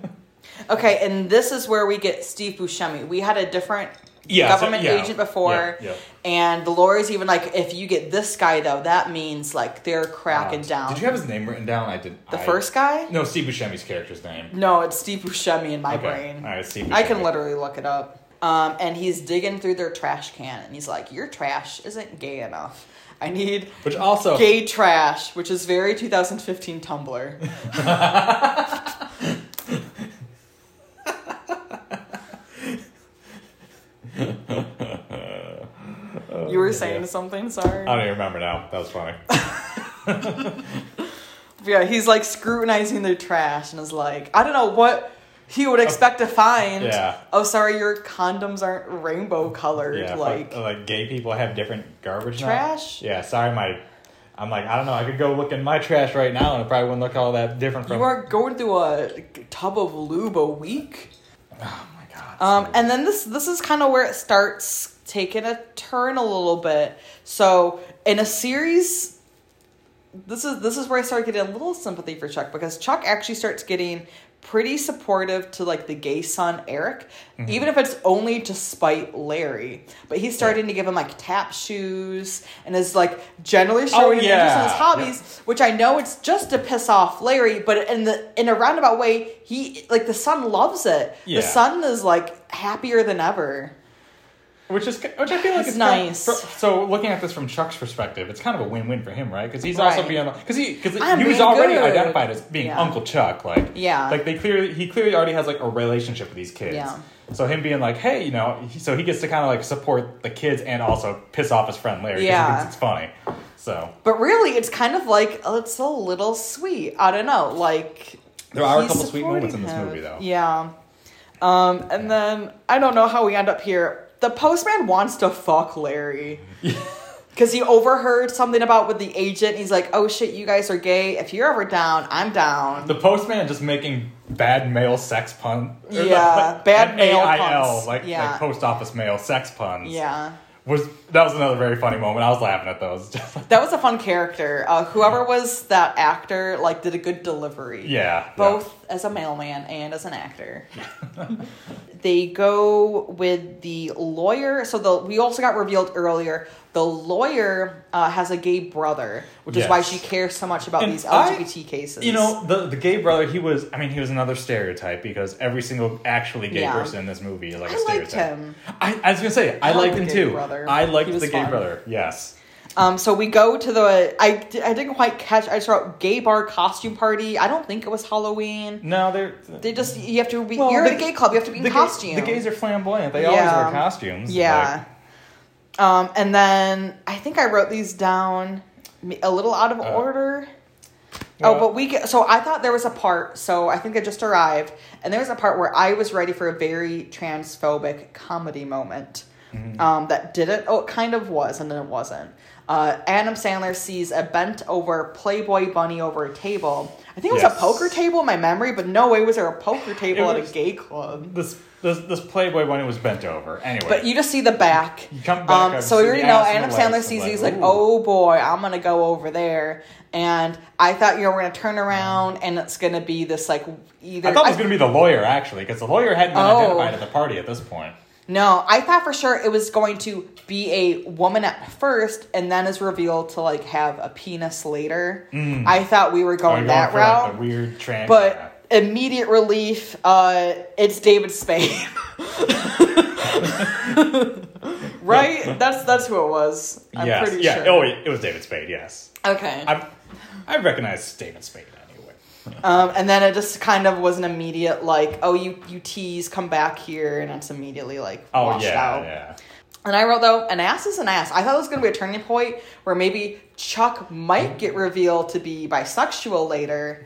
Okay, and this is where we get Steve Buscemi. We had a different Yeah, so- government yeah. agent before, Yeah, yeah. and the lawyer's even like, if you get this guy though, that means like they're cracking down. Did you have his name written down? I did. the I- first guy? No, Steve Buscemi's character's name. No, it's Steve Buscemi in my Okay. brain. All right, Steve I can literally look it up. Um, and he's digging through their trash can, and he's like, "Your trash isn't gay enough. I need Which also, gay trash," which is very 2015 Tumblr. you were saying something. Sorry. I don't even remember now. That was funny. Yeah, he's like scrutinizing their trash and is like, I don't know what he would expect to find. Yeah. Oh, sorry, your condoms aren't rainbow colored. Yeah, like, like gay people have different garbage now. Trash? Yeah, sorry, my. I'm like I don't know. I could go look in my trash right now, and it probably wouldn't look all that different from. you are going through a tub of lube a week. Oh my god. Um, and then this this is kind of where it starts taking a turn a little bit. So in a series, this is this is where I start getting a little sympathy for Chuck because Chuck actually starts getting pretty supportive to like the gay son Eric, Mm-hmm. even if it's only to spite Larry. But he's starting to give him like tap shoes and is like generally showing him interest in his yeah. hobbies, which I know it's just to piss off Larry, but in the in a roundabout way, he like the son loves it. Yeah. The son is like happier than ever. Which is which I feel like It's is kind of- nice. so looking at this from Chuck's perspective, it's kind of a win-win for him, right? Because he's Right. also being because he because he was already good. identified as being Yeah. Uncle Chuck, like Yeah. like they clearly he clearly already has like a relationship with these kids. Yeah. So him being like, hey, you know, he, so he gets to kind of like support the kids and also piss off his friend Larry because Yeah. he thinks it's funny. So But really, it's kind of like oh, it's a little sweet. I don't know, like There are a couple sweet moments in this movie, though. Yeah. Um, and then I don't know how we end up here. The postman wants to fuck Larry. Because he overheard something about with the agent. He's like, oh shit, you guys are gay. If you're ever down, I'm down. the postman just making bad male sex pun. Yeah, bad male AIL, puns. like Yeah. like post office mail sex puns. yeah. Was that was another very funny moment. I was laughing at those. That was a fun character. Uh, whoever was that actor, like, did a good delivery. yeah, both as a mailman and as an actor. they go with the lawyer. So the we also got revealed earlier. The lawyer uh, has a gay brother, which is why she cares so much about And these I- LGBT cases. You know, the the gay brother, he was. I mean, he was another stereotype because every single actually gay Yeah. person in this movie is like a I liked stereotype. him. I, I was gonna say I, I liked liked him too. brother. I liked the gay fun. brother. Yes. Um, so we go to the. I, I didn't quite catch. I saw wrote gay bar costume party. I don't think it was Halloween. No, they're. They just you have to be. Well, you're the- at a gay club. You have to be in the gay- costume. the gays are flamboyant. They always wear costumes. Yeah. Um, and then I think I wrote these down a little out of Uh, order. well- oh, but we get, so I thought there was a part. So I think it just arrived, and there was a part where I was ready for a very transphobic comedy moment. Mm-hmm. Um, that didn't. Oh, it kind of was, and then it wasn't. Uh, Adam Sandler sees a bent over Playboy bunny over a table. I think it was Yes. a poker table in my memory, but no way was there a poker table at a gay club. This this this Playboy when it was bent over. Anyway. But you just see the back. You come back um, so you already know Adam Sandler sees and these like, like, oh boy, I'm gonna go over there. And I thought you know we're gonna turn around and it's gonna be this like either. I thought it was going to be the lawyer actually, because the lawyer hadn't been Oh. identified at the party at this point. No, I thought for sure it was going to be a woman at first, and then is revealed to like have a penis later. I thought we were going you're that route, Like, weird trans. but immediate relief. Uh, it's David Spade. right? That's that's who it was. I'm yes, pretty yeah. sure. Oh, it was David Spade. Yes, Okay. I I recognize David Spade anyway. Um, and then it just kind of was an immediate like, oh, you you tease, come back here, and it's immediately like Oh washed yeah, out. yeah. And I wrote though, an ass is an ass. I thought it was going to be a turning point where maybe Chuck might get revealed to be bisexual later.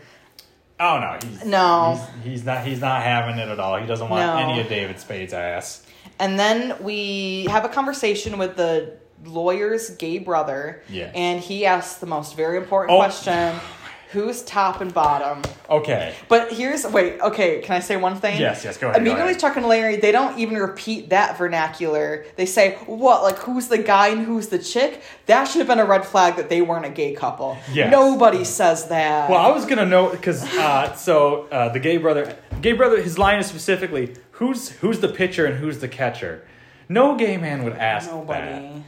Oh no, he's, No. he's, he's not. He's not having it at all. He doesn't want No. any of David Spade's ass. And then we have a conversation with the lawyer's gay brother. Yes. And he asks the most very important Oh. question. Who's top and bottom? Okay. But here's wait, okay, can I say one thing? Yes, yes, go ahead, go Immediately ahead. Chuck and Larry, they don't even repeat that vernacular. They say, what, like who's the guy and who's the chick? That should have been a red flag that they weren't a gay couple. Yes. Nobody says that. Well, I was gonna know because uh, so uh, the gay brother, gay brother, his line is specifically who's who's the pitcher and who's the catcher. No gay man would ask that. Nobody.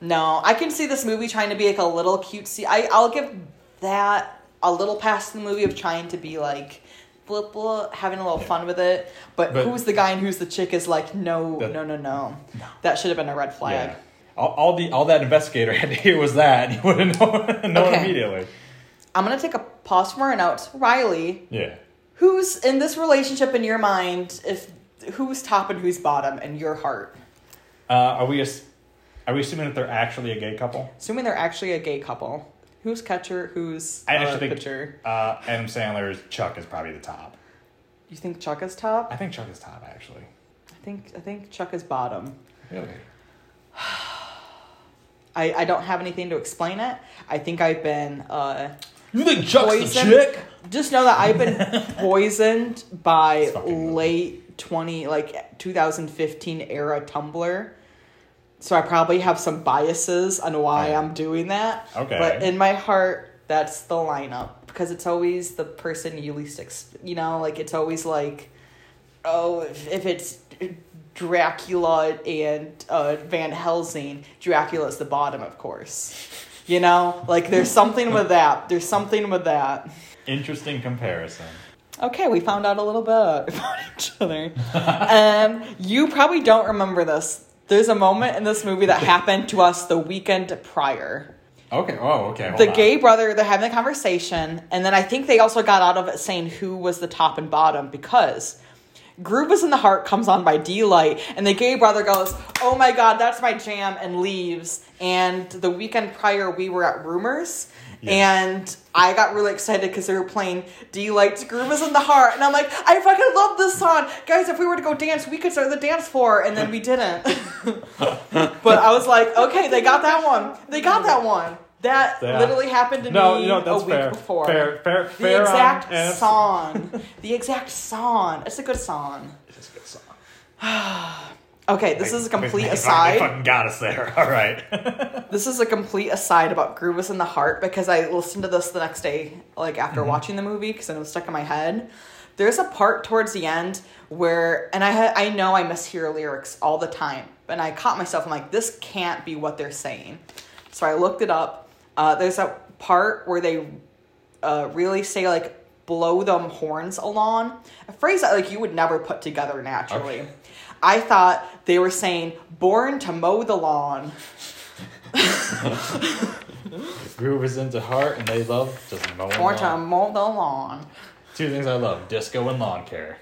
No, I can see this movie trying to be like a little cutesy. I I'll give that a little past the movie of trying to be like blah, blah, having a little fun with it. But, But- who's the guy and who's the chick is like no That- no no no. That should have been a red flag. Yeah. All, all the all that investigator had to hear was that, and he would have known, known Okay. immediately. I'm gonna take a pause for our notes. Riley, Yeah. who's in this relationship in your mind? If who's top and who's bottom in your heart? Uh, are we as- are we assuming that they're actually a gay couple? Assuming they're actually a gay couple. Who's catcher? Who's I uh, think pitcher? uh, Adam Sandler's Chuck is probably the top. You think Chuck is top? I think Chuck is top actually. I think I think Chuck is bottom. Really? I, I don't have anything to explain it. I think I've been uh, You think Chuck's Poison? the chick? just know that I've been poisoned by late twenty like 2015 era Tumblr. So I probably have some biases on why. I'm doing that. Okay. But in my heart, that's the lineup because it's always the person you least ex- you know like it's always like oh if, if it's Dracula and uh, Van Helsing, Dracula's the bottom, of course. You know, like there's something with that. There's something with that. Interesting comparison. Okay, we found out a little bit about each other. um, you probably don't remember this. There's a moment in this movie that happened to us the weekend prior. Okay. Oh, okay. the on. gay brother, they're having a conversation, and then I think they also got out of it saying who was the top and bottom because Groove is in the Heart comes on by Deee-Lite, and the gay brother goes, Oh my god, that's my jam, and leaves. And the weekend prior, we were at Rumors. And I got really excited because they were playing Deee-Lite's Groove is in the Heart. And I'm like, I fucking love this song. Guys, if we were to go dance, we could start the dance floor. And then we didn't. but I was like, okay, they got that one. They got that one. That Yeah. literally happened to No, me that's a week fair. before. Fair, fair, The fair. um, exact song. the exact song. It's a good song. It's a good song. Okay, this is a complete They aside. fucking got us there. All right. This is a complete aside about Groove is in the Heart because I listened to this the next day, like after Mm-hmm. watching the movie, because it was stuck in my head. There's a part towards the end where, and I ha- I know I mishear lyrics all the time, and I caught myself. I'm like, this can't be what they're saying. So I looked it up. Uh, there's a part where they uh, really say like blow them horns along, a phrase that like you would never put together naturally. Okay. I thought they were saying born to mow the lawn. Groove is into heart, and they love just mowing Born to lawn. mow the lawn. Two things I love: disco and lawn care.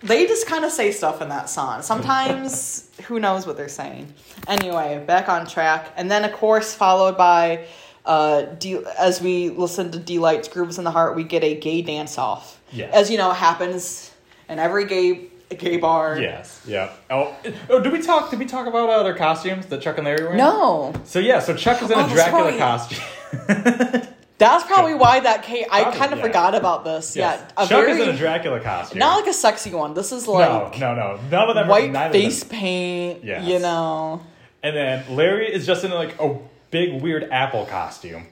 They just kind of say stuff in that song. Sometimes, who knows what they're saying. Anyway, back on track. And then, of course, followed by, uh, D- as we listen to Deee-Lite's Grooves in the Heart, we get a gay dance off. Yes. As you know, happens in every gay gay bar. Yes. Yeah. Oh, oh. Did we talk? Did we talk about uh, their costumes that Chuck and Larry were in? No. So yeah. So Chuck is in Oh, a Dracula right. costume. That's probably why that came. I kind of yeah. forgot about this. Yes. Yeah. A Chuck very, is in a Dracula costume. Not like a sexy one. This is like no, no, no. None of them. are- white face paint. Yes. You know. And then Larry is just in like a big weird apple costume.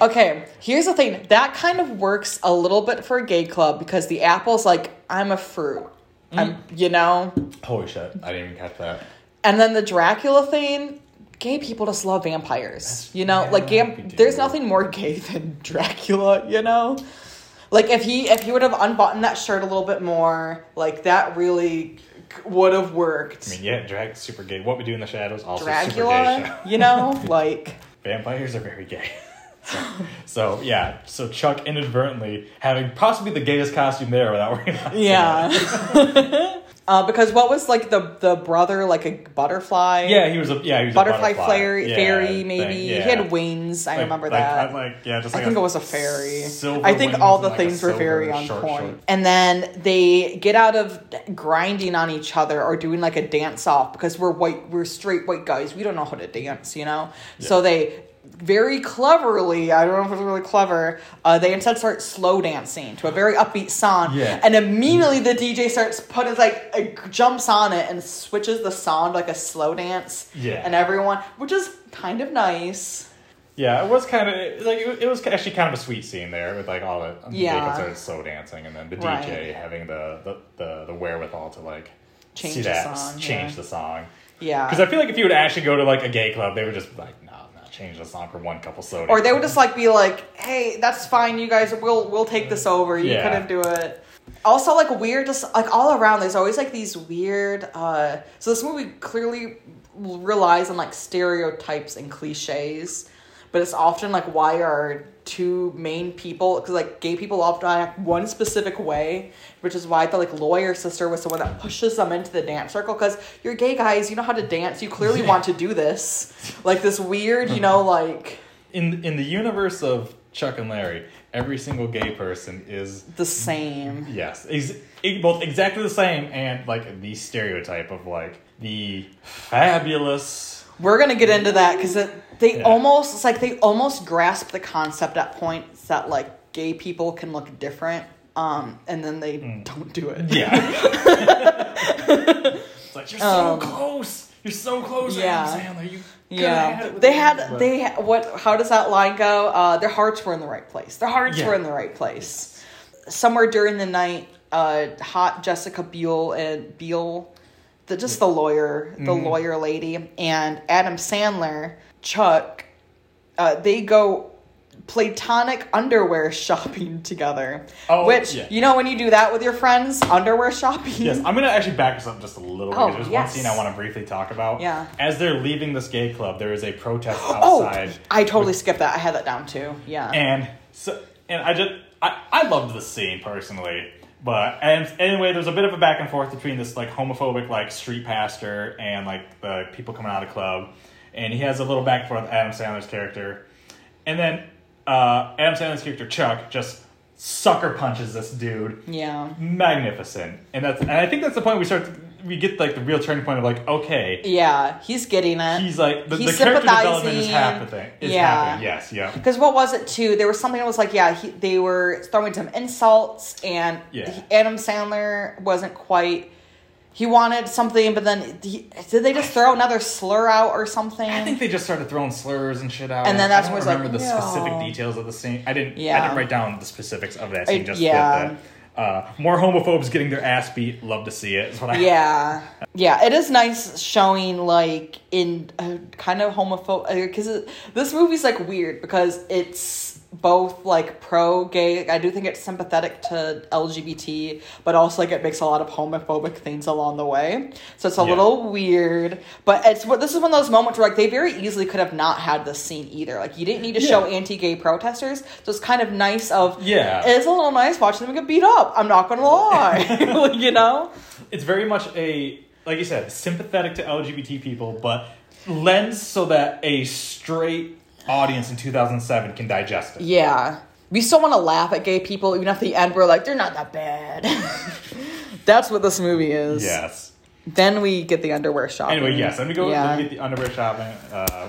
Okay, here's the thing. That kind of works a little bit for a gay club because the apple's like, I'm a fruit. I'm, Mm. you know? Holy shit! I didn't even catch that. And then the Dracula thing, gay people just love vampires. You know? yeah, like, there's nothing more gay than Dracula, you know? Like, if he if he would have unbuttoned that shirt a little bit more, like, that really would have worked. I mean, yeah, drag super gay. What we do in the shadows also super gay show. you know? Like, Vampires are very gay. So, so yeah, so Chuck inadvertently having possibly the gayest costume there without about yeah. uh, because what was, like, the, the brother, like a butterfly? Yeah, he was a yeah he was butterfly, a butterfly fairy, Yeah, fairy thing, maybe. yeah. He had wings. I Like- remember like- that. Like yeah, just I like think it was a fairy. I think all the things were very on short point. short. And then they get out of grinding on each other or doing like a dance off because we're white, we're straight white guys. We don't know how to dance, you know. So they very cleverly, I don't know if it was really clever, uh, they instead start slow dancing to a very upbeat song. Yeah. And immediately the DJ starts putting, like, uh, jumps on it and switches the song to like a slow dance. Yeah. And everyone, which is kind of nice. Yeah, it was kind of like it was actually kind of a sweet scene there with like all the Yeah. Jacob started slow dancing and then the Right. DJ having the, the, the, the wherewithal to like Change see the that song, change yeah. the song. Yeah. Because I feel like if you would actually go to like a gay club, they would just be like, no, change the song for one couple soda. or they would just like be like, "Hey, that's fine. You guys, we'll we'll take this over. You Yeah. couldn't do it." Also, like weird, just like all around. There's always like these weird. uh So this movie clearly relies on like stereotypes and cliches, but it's often like why are two main people because like gay people often act one specific way, which is why the like lawyer sister was the one that pushes them into the dance circle because you're gay guys, you know how to dance, you clearly want to do this. Like this weird, you know, like. in in the universe of Chuck and Larry, every single gay person is the same. yes, ex- both exactly the same and like the stereotype of like the fabulous. We're gonna get into that because they Yeah. almost it's like they almost grasp the concept at points that like gay people can look different, um, and then they don't do it. Mm. Yeah. it's like you're so Um, close. You're so close, yeah. Sandler. You Yeah, had they had they ha- what? How does that line go? Uh, their hearts were in the right place. Their hearts Yeah. were in the right place. Somewhere during the night, uh, hot Jessica Biel and Biel, the just the lawyer, the Mm-hmm. lawyer lady, and Adam Sandler, Chuck, uh, they go platonic underwear shopping together. Oh, which yeah. you know when you do that with your friends, underwear shopping. Yes, I'm gonna actually back this up just a little Oh, because there's yes. one scene I want to briefly talk about. Yeah. As they're leaving this gay club, there is a protest outside. Oh, outside. I totally skipped that. I had that down too. Yeah. And so, and I just, I, I loved the scene personally. But and anyway, there's a bit of a back and forth between this like homophobic like street pastor and like the people coming out of the club, and he has a little back and forth with Adam Sandler's character, and then uh, Adam Sandler's character Chuck just sucker punches this dude yeah. magnificent and that's and i think that's the point we start to, we get like the real turning point of like okay Yeah, he's getting it. he's like the, He's the character development is sympathizing. happening is Yeah. happening yes yeah Because what was it too? There was something that was like, yeah, he, they were throwing some insults, and Yeah. Adam Sandler wasn't quite. He wanted something, but then he, did they just throw another slur out or something? I think they just started throwing slurs and shit out. And then I that's don't when it's like, remember the no. specific details of the scene. I didn't. Yeah. I didn't write down the specifics of that scene. I- just yeah. that. Uh, more homophobes getting their ass beat. Love to see it. Is what I. yeah, yeah. It is nice showing like in a kind of homophobic because this movie's like weird because it's both like pro gay. I do think it's sympathetic to LGBT, but also like it makes a lot of homophobic things along the way. So it's a Yeah. little weird. But it's what this is one of those moments where like they very easily could have not had this scene either. Like you didn't need to show anti-gay protesters. So it's kind of nice of Yeah. It's a little nice watching them get beat up. I'm not gonna lie. You know. It's very much a like you said, sympathetic to LGBT people, but lens so that a straight audience in 2007 can digest it. Yeah. We still want to laugh at gay people, even at the end we're like, they're not that bad. That's what this movie is. Yes. Then we get the underwear shopping. Anyway, yes. Let me go. Yeah. Let me get the underwear shopping. Uh,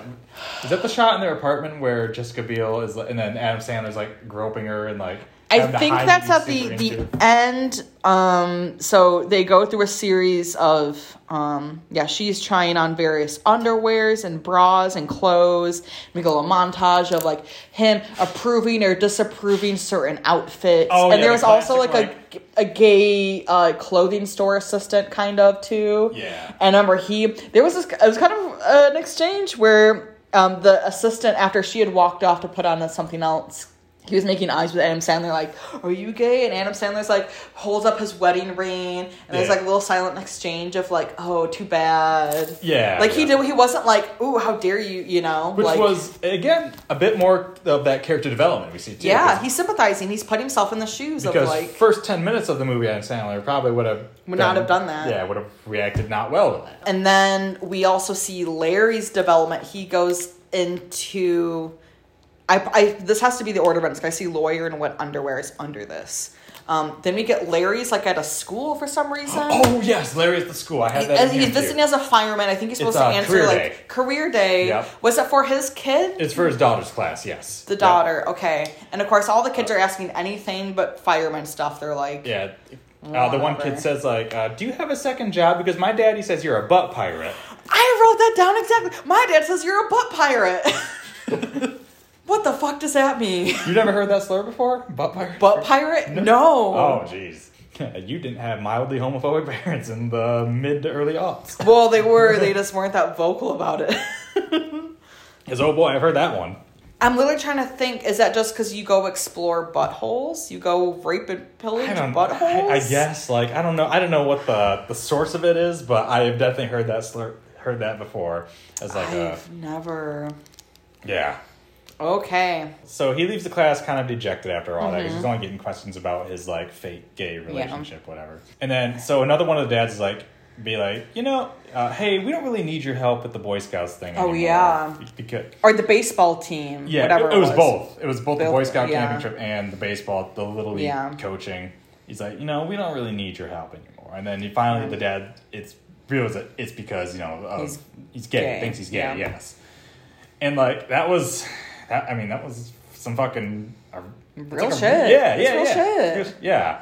is that the shot in their apartment where Jessica Biel is, and then Adam Sandler's like groping her and like? I think that's at the the end. Um, so they go through a series of um, yeah, she's trying on various underwears and bras and clothes. We go a montage of like him approving or disapproving certain outfits. Oh, and yeah, there the was also like classic, a a gay uh, clothing store assistant kind of too. Yeah. And I remember he there was this it was kind of an exchange where um, the assistant after she had walked off to put on something else he was making eyes with Adam Sandler, like, "Are you gay?" And Adam Sandler's like holds up his wedding ring, and there's like a little silent exchange of like, "Oh, too bad." Yeah, like he yeah. did. He wasn't like, "Ooh, how dare you?" You know, Which like, was again a bit more of that character development we see too. yeah, he's sympathizing. He's putting himself in the shoes of because like, first ten minutes of the movie, Adam Sandler probably would have Would not have done that. Yeah, would have reacted not well to that. and then we also see Larry's development. He goes into. I, I this has to be the order of events. I see lawyer and what underwear is under this. Um, then we get Larry's like at a school for some reason. Oh yes, Larry at the school. I had that. and he's visiting as a fireman. I think he's supposed It's, to uh, answer career like day. career day. Yep. Was it for his kid? It's for his daughter's class. Yes. the Yep. daughter. Okay. And of course, all the kids are asking anything but fireman stuff. They're like, Yeah. Uh, the one kid says like, uh, "Do you have a second job?" Because my daddy says you're a butt pirate. I wrote that down exactly. My dad says you're a butt pirate. what the fuck does that mean? You never heard that slur before? Butt pirate. Butt pirate? No. Oh, jeez. You didn't have mildly homophobic parents in the mid to early aughts. Well, they were. They just weren't that vocal about it. Because oh boy, I've heard that one. I'm literally trying to think. Is that just because you go explore buttholes? You go rape and pillage I buttholes? I, I guess like I don't know. I don't know what the the source of it is, but I have definitely heard that slur. Heard that before as like a I've never. yeah. Okay. So he leaves the class kind of dejected after all that Mm-hmm. because he's only getting questions about his like fake gay relationship, whatever. And then so another one of the dads is like, be like, you know, uh, hey, we don't really need your help with the Boy Scouts thing. Oh, anymore." yeah. because Or the baseball team. yeah, Whatever it, it was both. It was both the Boy Scout yeah. camping trip and the baseball, the little league Yeah. coaching. He's like, you know, we don't really need your help anymore. And then he finally, the dad, it's realizes that it's because you know of, He's he's, gay, gay, thinks he's gay, yeah. yes. And like that was, that, I mean, that was some fucking uh, Real like a- shit. Yeah, yeah, real yeah. shit. Yeah.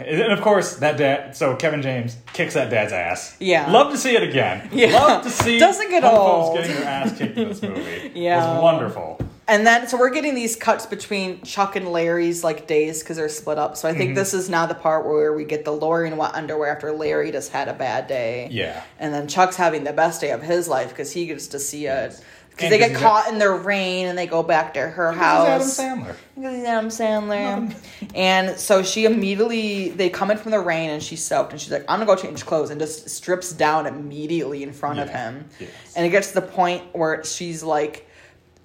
And of course, that dad. So Kevin James kicks that dad's ass. Yeah. love to see it again. Yeah. love to see Doesn't get old. getting their ass kicked in this movie. Yeah. it was wonderful. And then, so we're getting these cuts between Chuck and Larry's like days because they're split up. So I Mm-hmm. think this is now the part where we get the Lori in wet underwear after Larry just had a bad day. Yeah. And then Chuck's having the best day of his life because he gets to see it. Because they get caught in the rain and they go back to her house. Adam Sandler. Because he's Adam Sandler. and so she immediately, they come in from the rain and she's soaked and she's like, I'm gonna go change clothes and just strips down immediately in front of Yeah. him. Yes. And it gets to the point where she's like,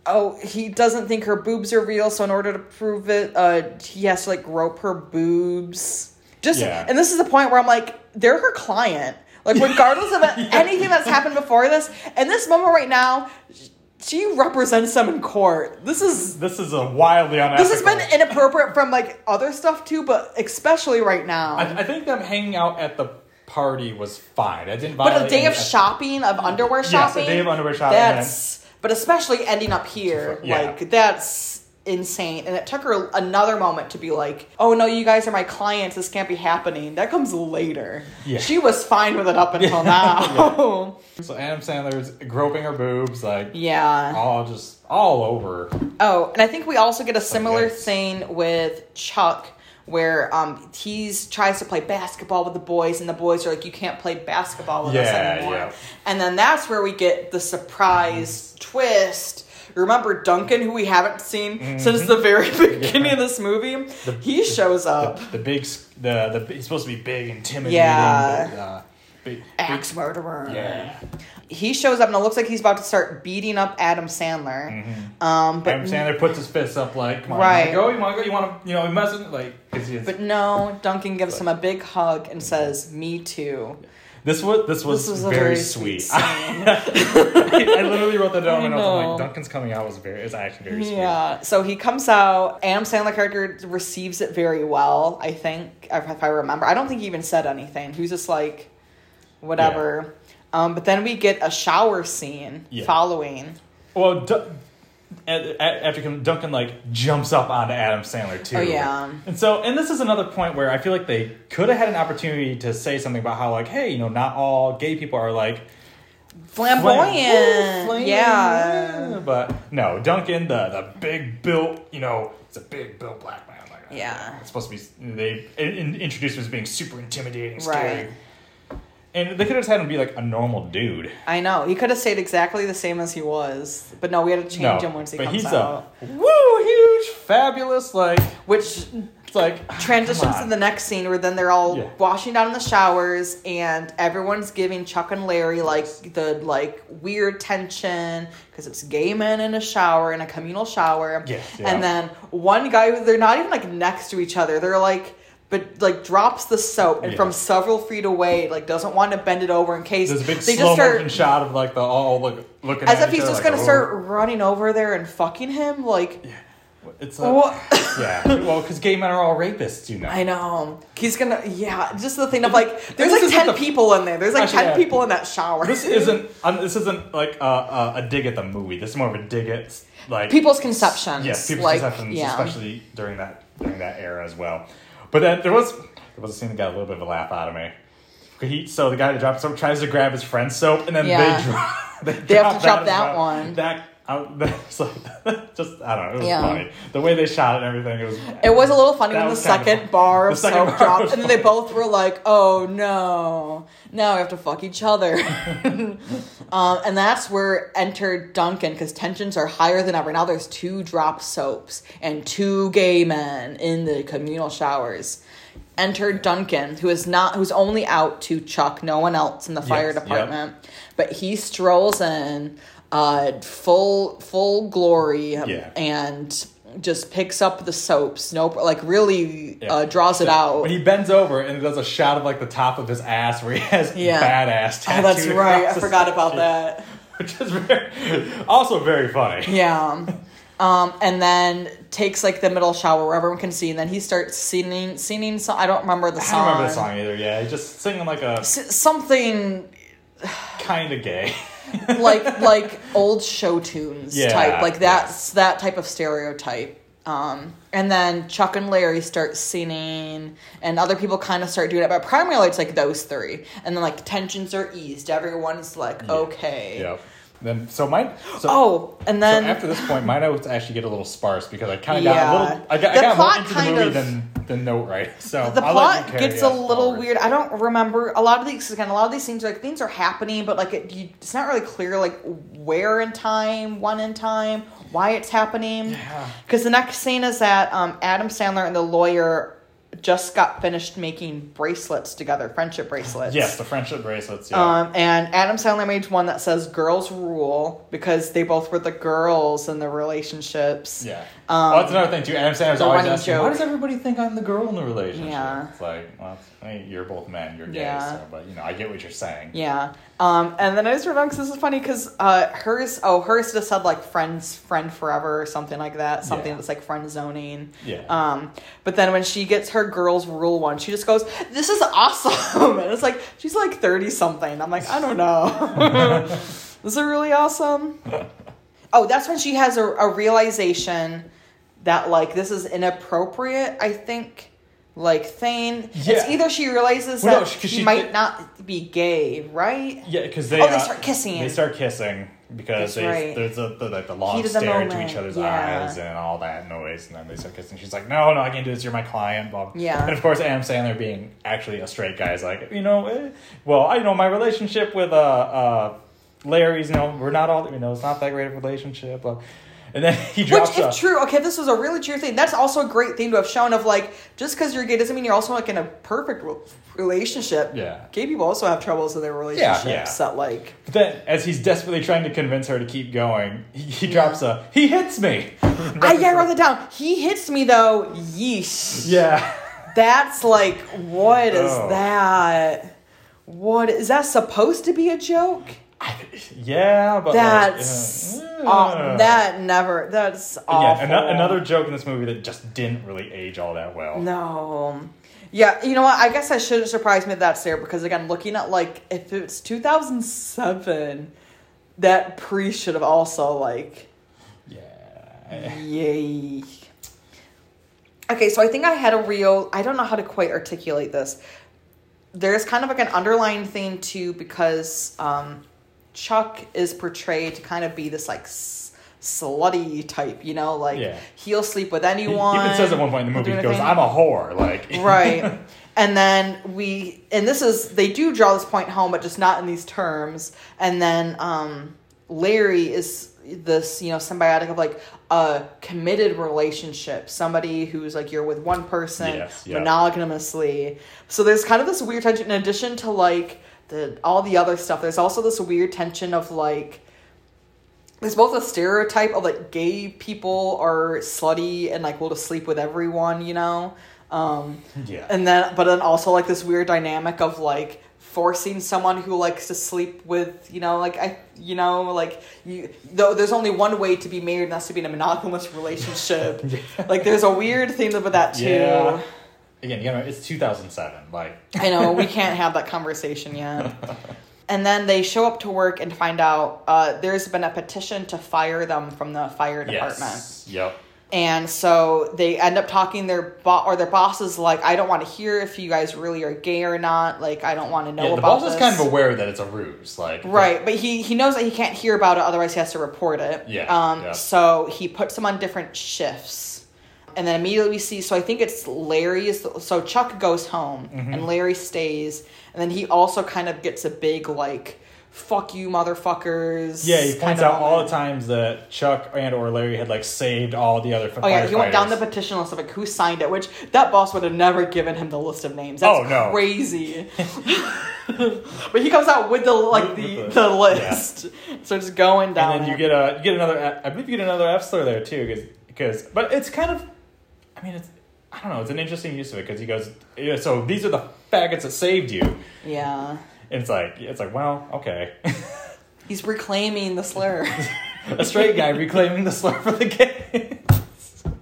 oh, he doesn't think her boobs are real, so in order to prove it, uh, he has to like grope her boobs. Just, Yeah. and this is the point where I'm like, they're her client. Like, regardless of anything that's happened before this, and this moment right now, she represents them in court. This is This is a wildly unethical. this has been inappropriate from like other stuff too, but especially right now. I, I think them hanging out at the party was fine. I didn't. but a day of shopping of underwear shopping. Yes, a day of underwear shopping, That's but especially ending up here, Yeah. like that's insane. And it took her another moment to be like, "Oh no, you guys are my clients. This can't be happening." That comes later. Yeah. She was fine with it up until now. So Adam Sandler's groping her boobs, like yeah. all just all over. Oh, and I think we also get a similar yikes. thing with Chuck where um he's tries to play basketball with the boys and the boys are like you can't play basketball with us anymore. yeah. And then that's where we get the surprise twist. Remember Duncan who we haven't seen since the very beginning of this movie? he shows up. The big, the the he's supposed to be big, intimidating. Yeah. but, uh, big, Axe murderer. Yeah. He shows up and it looks like he's about to start beating up Adam Sandler. Um, but Adam Sandler puts his fists up, like, "Come on, Right. go? You want to go? You want to? You know, messing like." 'cause but no, Duncan gives him a big hug and says, "Me too." This was this was, This was very, very sweet. sweet I literally wrote that down I and I was like. Duncan's coming out was very, it's actually very sweet. Yeah. So he comes out. Adam Sandler character receives it very well. I think, if if I remember. I don't think he even said anything. He was just like, whatever. Um, but then we get a shower scene Yeah. following. Well, a- after Duncan like jumps up onto Adam Sandler too. Oh, yeah. And so, and this is another point where I feel like they could have had an opportunity to say something about how like, hey, you know, not all gay people are like Flamboyant. flam- flam- yeah. But no, Duncan, the the big built, you know, it's a big built black man. Like, Yeah. It's supposed to be they in, in- introduced him as being super intimidating, scary. Right. And they could have just had him be like a normal dude. I know. He could have stayed exactly the same as he was. But no, we had to change him once he but comes he's out. a woo huge, fabulous, like Which it's like transitions to the next scene where then they're all Yeah. washing down in the showers and everyone's giving Chuck and Larry like the like weird tension because it's gay men in a shower in a communal shower. Yes, yeah. And then one guy they're not even like next to each other. They're like but like drops the soap and Yeah. from several feet away like doesn't want to bend it over in case There's a big they slow just start shot of like the all look, looking as if he's just like, gonna oh. start running over there and fucking him like It's a, What? yeah. Well, because gay men are all rapists, you know. I know. He's gonna, yeah, just the thing of like, there's like 10 the- people in there. There's like Actually, 10 yeah. people in that shower. This isn't. Um, this isn't like a, a, a dig at the movie. This is more of a dig at like People's conceptions. Yes, people's like, conceptions, yeah. especially during that during that era as well. But then there was there was a scene that got a little bit of a laugh out of me. He, so the guy that drops soap tries to grab his friend's soap, and then Yeah. they drop. They, They have to drop that one. That. I, that's like, just I don't know. It was Yeah. funny the way they shot it and everything. It was. It was a little funny when the kind of second bar The of second soap bar dropped, and then they both were like, "Oh no, now we have to fuck each other." um, and that's where entered Duncan because tensions are higher than ever. Now there's two drop soaps and two gay men in the communal showers. Entered Duncan, who is not, who's only out to Chuck, no one else in the fire Yes, yep. department, but he strolls in, uh, full full glory, Yeah. and just picks up the soaps. Nope, like really Yeah. uh, draws it out. When he bends over and does a shot of like the top of his ass where he has Yeah. badass oh, that's right. I forgot about that. Which is very, also very funny. Yeah. Um, and then takes like the middle shower where everyone can see, and then he starts singing, singing. So I don't remember the song. I don't remember the song either. Yeah, he's just singing like a S- something kind of gay. like like old show tunes Yeah, type, like that's that type of stereotype. Um, and then Chuck and Larry start singing, and other people kind of start doing it, but primarily it's like those three. And then like tensions are eased. Everyone's like, okay. Yep. Then so mine. So, Oh, and so then after this point, mine I notes actually get a little sparse because I kind of Yeah. got a little. I got, I got more into the movie of- than than note right. So the I'll plot gets a little forward. weird. I don't remember a lot of these. Again, a lot of these things are like things are happening, but like it, you, it's not really clear like where in time, when in time, why it's happening. Yeah. Because the next scene is that um, Adam Sandler and the lawyer just got finished making bracelets together, friendship bracelets. Yes, the friendship bracelets. Yeah. Um, and Adam Sandler made one that says "Girls Rule" because they both were the girls in the relationships. yeah. Um, oh, that's another thing too. Adam Sandler's always asking, joke. "Why does everybody think I'm the girl in the relationship?" Yeah. It's like, well, I mean, you're both men. You're gay, Yeah. so, but you know, I get what you're saying. Yeah. Um, and then I just remember because this is funny because uh, hers, oh, hers just said like friends, friend forever or something like that. Something Yeah. that's like friend zoning. Yeah. Um, but then when she gets her girls rule one, she just goes, "This is awesome," and it's like she's like thirty something. I'm like, I don't know. this is really awesome. Oh, that's when she has a, a realization that like this is inappropriate. I think. Like Thane, it's Yeah. either she realizes Well, no, she might not be gay, right? Yeah, because they Oh, they uh, start kissing. They start kissing because That's they right. there's a the, like the long Heat stare into each other's yeah. eyes and all that noise, and then they start kissing. She's like, "No, no, I can't do this. You're my client." Blah. blah. Yeah. And of course, Adam Sandler, being actually a straight guy, is like, you know, eh, well, I you know my relationship with uh uh Larry's, you know, we're not all, you know, it's not that great of a relationship. Blah. And then he Which, drops. if a, true, okay, this was a really true thing. That's also a great thing to have shown of like, just because you're gay doesn't mean you're also like in a perfect relationship. Yeah. Gay people also have troubles in their relationships yeah. yeah. that like, But then, as he's desperately trying to convince her to keep going, he, he drops a he hits me. I yeah, I wrote that down. He hits me though, yeesh. Yeah. That's like, what is Oh. that? What is that supposed to be a joke? Yeah, but like, That's uh, aw- that never. That's awful. Yeah, ano- another joke in this movie that just didn't really age all that well. No. Yeah, you know what? I guess I shouldn't surprise me that's there because again, looking at like if it's 2007, that pre should have also like Yeah. yay. Okay, so I think I had a real. I don't know how to quite articulate this. There's kind of like an underlying thing too because um, Chuck is portrayed to kind of be this like s- slutty type, you know, like Yeah. he'll sleep with He anyone. even says at one point in the movie, he goes, anything. "I'm a whore." Like, right and then we and this is they do draw this point home but just not in these terms and then um larry is this you know symbiotic of like a committed relationship somebody who's like you're with one person Yes, yeah. monogamously so there's kind of this weird tension in addition to like the all the other stuff there's also this weird tension of like there's both a stereotype of like gay people are slutty and like will just sleep with everyone, you know. Um, Yeah. and then but then also like this weird dynamic of like forcing someone who likes to sleep with you know like I you know like you though there's only one way to be married and that's to be in a monogamous relationship. yeah. Like there's a weird thing about that too. Yeah. Again, you know, it's 2007. Like, I know we can't have that conversation yet. And then they show up to work and find out uh, there's been a petition to fire them from the fire department. yes. Yep. And so they end up talking their boss or their boss is like, I don't want to hear if you guys really are gay or not. Like, I don't want to know Yeah, the about boss is kind of aware that it's a ruse. Like, Right, but he he knows that he can't hear about it, otherwise he has to report it. Yeah, Um. yeah. So he puts them on different shifts, and then immediately we see. So I think it's Larry. Is so Chuck goes home, Mm-hmm. and Larry stays, and then he also kind of gets a big like, "Fuck you, motherfuckers." Yeah, he points out all the times that Chuck and or Larry had like saved all the other. Oh yeah, he went down the petition list of like who signed it, which that boss would have never given him the list of names. That's Oh, no. crazy. but he comes out with the like the, the, the- list. So it's going down. and then you get a you get another. I believe you get another F slur there too, because because but it's kind of. I mean, it's I don't know. It's an interesting use of it because he goes. Yeah, so these are the faggots that saved you, yeah. and it's like it's like well, okay, He's reclaiming the slur. a straight guy reclaiming the slur for the gays.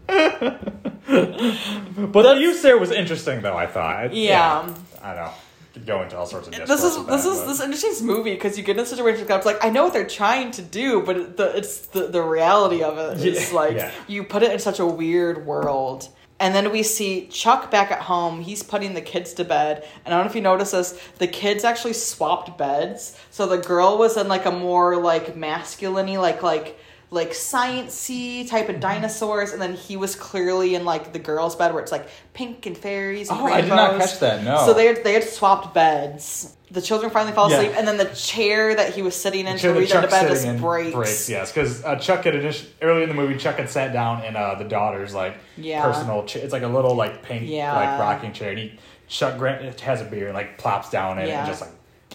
but the use there was interesting, though. I thought. Yeah. I don't know. Could go into all sorts of. this is this that, is but- this interesting movie because you get in a situation where it's like I know what they're trying to do, but it- the, it's the the reality of it is Yeah, like yeah. you put it in such a weird world. And then we see Chuck back at home. He's putting the kids to bed. And I don't know if you notice this, the kids actually swapped beds. So the girl was in like a more like masculine like like like sciencey type of dinosaurs, and then he was clearly in like the girl's bed where it's like pink and fairies. And Oh, I did not rainbows. catch that, no. So they had, they had swapped beds. The children finally fall Yeah. asleep, and then the chair that he was sitting in to Chair that read them to bed just breaks. Breaks, yes, because uh, Chuck had initi- early in the movie. Chuck had sat down in uh, the daughter's like Yeah. personal. chair. it's like a little like pink Yeah. like rocking chair, and he Chuck Grant has a beer and like plops down in it and just like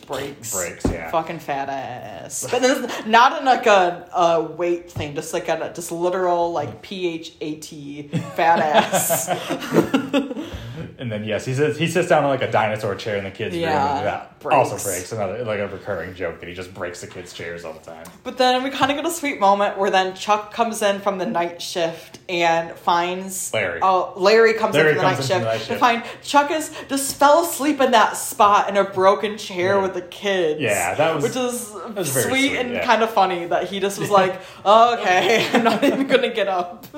breaks. breaks. Yeah, Fucking fat ass. But it's not in like a, a weight thing, just like a just literal like P H A T fat ass. and then yes, he sits he sits down on like a dinosaur chair in the kids' room. Yeah, And that breaks. also breaks another like a recurring joke that he just breaks the kids' chairs all the time. But then we kind of get a sweet moment where then Chuck comes in from the night shift and finds Larry. Oh, Larry comes Larry in from the, comes night, in from the shift night to find Chuck is just fell asleep in that spot in a broken chair Yeah. with the kids. Yeah, that was- which is was very sweet, sweet, and yeah. kind of funny that he just was like, oh, "Okay, I'm not even gonna get up."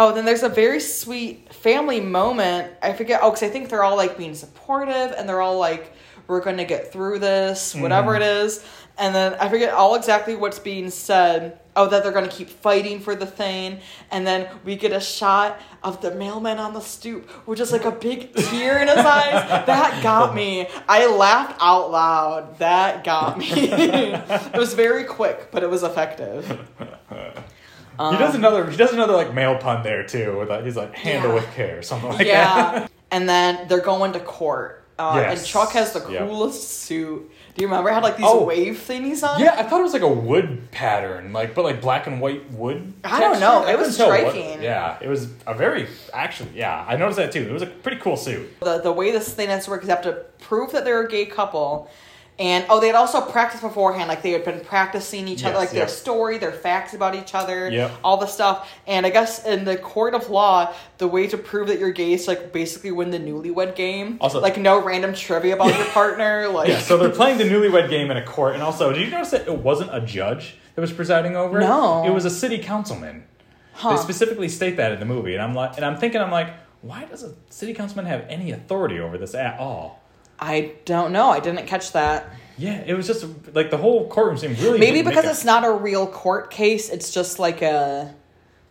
Oh, then there's a very sweet family moment. I forget. Oh, because I think they're all like being supportive and they're all like, we're going to get through this, mm-hmm. whatever it is. And then I forget all exactly what's being said. Oh, that they're going to keep fighting for the thing. And then we get a shot of the mailman on the stoop with just like a big tear in his eyes. That got me. I laughed out loud. That got me. it was very quick, but it was effective. he does another he does another like male pun there too. With, like, he's like handle Yeah. with care, something like that. yeah. and then they're going to court. Uh, Yes. And Chuck has the Yep. coolest suit. Do you remember? It had like these Oh. wave thingies on. Yeah, I thought it was like a wood pattern, like but like black and white wood. I don't know, I it was couldn't what- striking. yeah, it was a very actually. Yeah, I noticed that too. It was a pretty cool suit. The the way this thing has to work is you have to prove that they're a gay couple. And oh, they had also practiced beforehand. Like they had been practicing each other, Yes, like their story, their facts about each other, Yep. all the stuff. And I guess in the court of law, the way to prove that you're gay is like basically win the newlywed game. Also- like no random trivia about your partner. Like Yeah, so they're playing the newlywed game in a court, and also, did you notice that it wasn't a judge that was presiding over it? No. it was a city councilman. Huh. They specifically state that in the movie, and I'm like, and I'm thinking, I'm like, why does a city councilman have any authority over this at all? I don't know. I didn't catch that. Yeah, it was just like the whole courtroom seemed really Maybe because it's not a real court case, it's just like a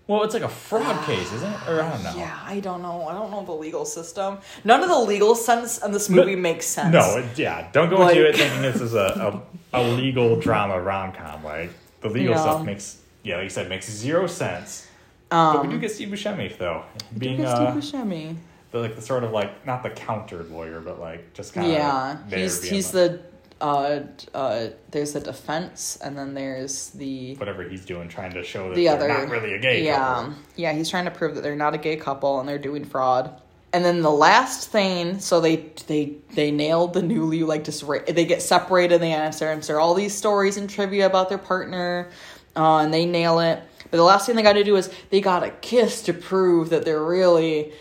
well, it's like a fraud case, isn't it? Or I don't know. yeah. I don't know. I don't know the legal system. None of the legal sense in this movie makes sense. No, it, yeah, don't go Like- into it thinking this is a, a, a legal drama rom com. Like the legal Yeah. stuff makes yeah, like you said, makes zero sense. but we do Um, get Steve Buscemi though, being Lucas uh, Buscemi. The, like the sort of like not the countered lawyer, but like just kind of Yeah, he's he's like, the uh uh. There's the defense, and then there's the whatever he's doing, trying to show that the they're other. not really a gay yeah, couple. yeah. Yeah. He's trying to prove that they're not a gay couple and they're doing fraud. and then the last thing, so they they they nailed the newly like just they get separated. They answer answer all these stories and trivia about their partner, uh, and they nail it. But the last thing they got to do is they got to kiss to prove that they're really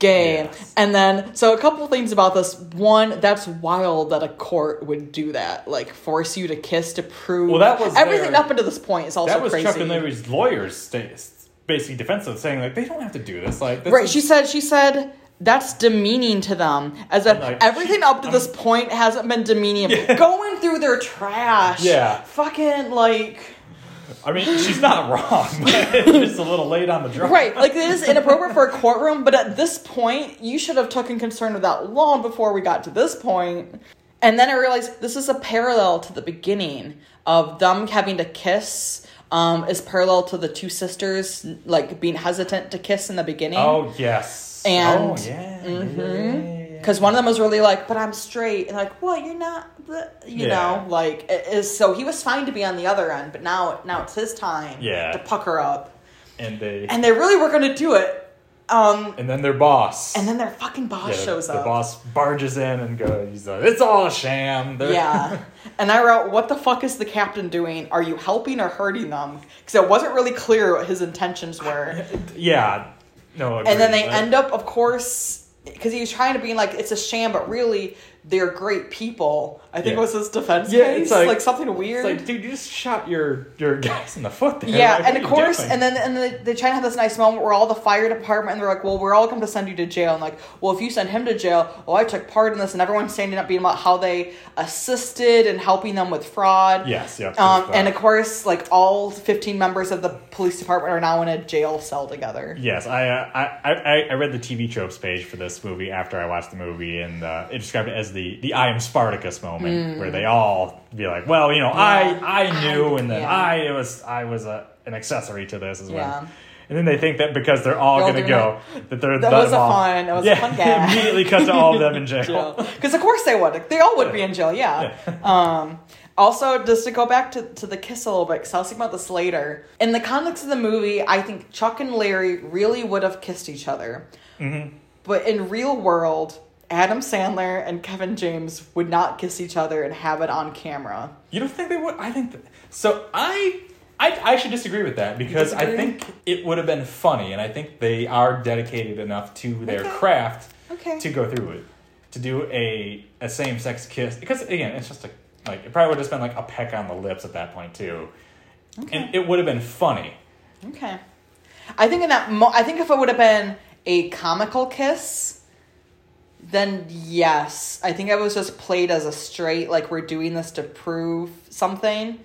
gay. Yes. And then, so a couple things about this. One, that's wild that a court would do that, like force you to kiss to prove. Well, that was everything their- up until this point is also that was crazy. Chuck and Larry's lawyers basically defensive, saying like they don't have to do this. Like this Right. is- She said. She said that's demeaning to them, as if Like, everything up to this point hasn't been demeaning. Going through their trash. Yeah. Fucking like. I mean, she's not wrong, but it's a little late on the draw. Right, like it is inappropriate for a courtroom, but at this point, you should have taken concern of that long before we got to this point. And then I realized this is a parallel to the beginning of them having to kiss. Um, is parallel to the two sisters like being hesitant to kiss in the beginning. Oh yes. And- oh yeah. yeah, yeah, yeah. because one of them was really like, "But I'm straight," and like, "Well, you're not." The, you Yeah. know, like it is. So he was fine to be on the other end, but now, now it's his time. Yeah. to pucker up, and they and they really were going to do it. Um, and then their boss. and then their fucking boss yeah, shows the up. The boss barges in and goes, he's like, "It's all a sham." They're- Yeah, and I wrote, "What the fuck is the captain doing? Are you helping or hurting them?" Because it wasn't really clear what his intentions were. yeah. No. and then they agreed. end up, of course, because he was trying to be like it's a sham, but really they're great people. I think Yeah. was his defense Yeah, case, it's like, like- something weird. It's like, dude, you just shot your your guys in the foot there. yeah, Like, and of course, doing? and then and then they, they try to have this nice moment where all the fire department and they're like, "Well, we're all going to send you to jail." And like, "Well, if you send him to jail, oh, I took part in this," and everyone's standing up being about how they assisted and helping them with fraud. Yes, yeah. Um, and of course, like all fifteen members of the police department are now in a jail cell together. Yes, I, uh, I I I read the TV tropes page for this movie after I watched the movie, and uh, it described it as the the I am Spartacus moment, where they all be like, "Well, you know, Yeah. I I knew, and then yeah. I was I was a, an accessory to this as well." Yeah. And then they think that because they're all going to go, that they're That was a all- fun- that was a yeah, fun gag. immediately cut to all of them in jail. Because of course they would. They all would be in jail. Yeah. Um, also, just to go back to, to the kiss a little bit, because I was thinking about this later. In the context of the movie, I think Chuck and Larry really would have kissed each other. Mm-hmm. But in real world, Adam Sandler and Kevin James would not kiss each other and have it on camera. You don't think they would? I think that, so. I, I I should disagree with that because I think it would have been funny, and I think they are dedicated enough to their Okay. craft Okay. to go through it, to do a a same sex kiss. Because again, it's just a like it probably would have just been like a peck on the lips at that point too, and it would have been funny. Okay. I think in that mo- I think if it would have been a comical kiss, then yes. I think it was just played as a straight like we're doing this to prove something.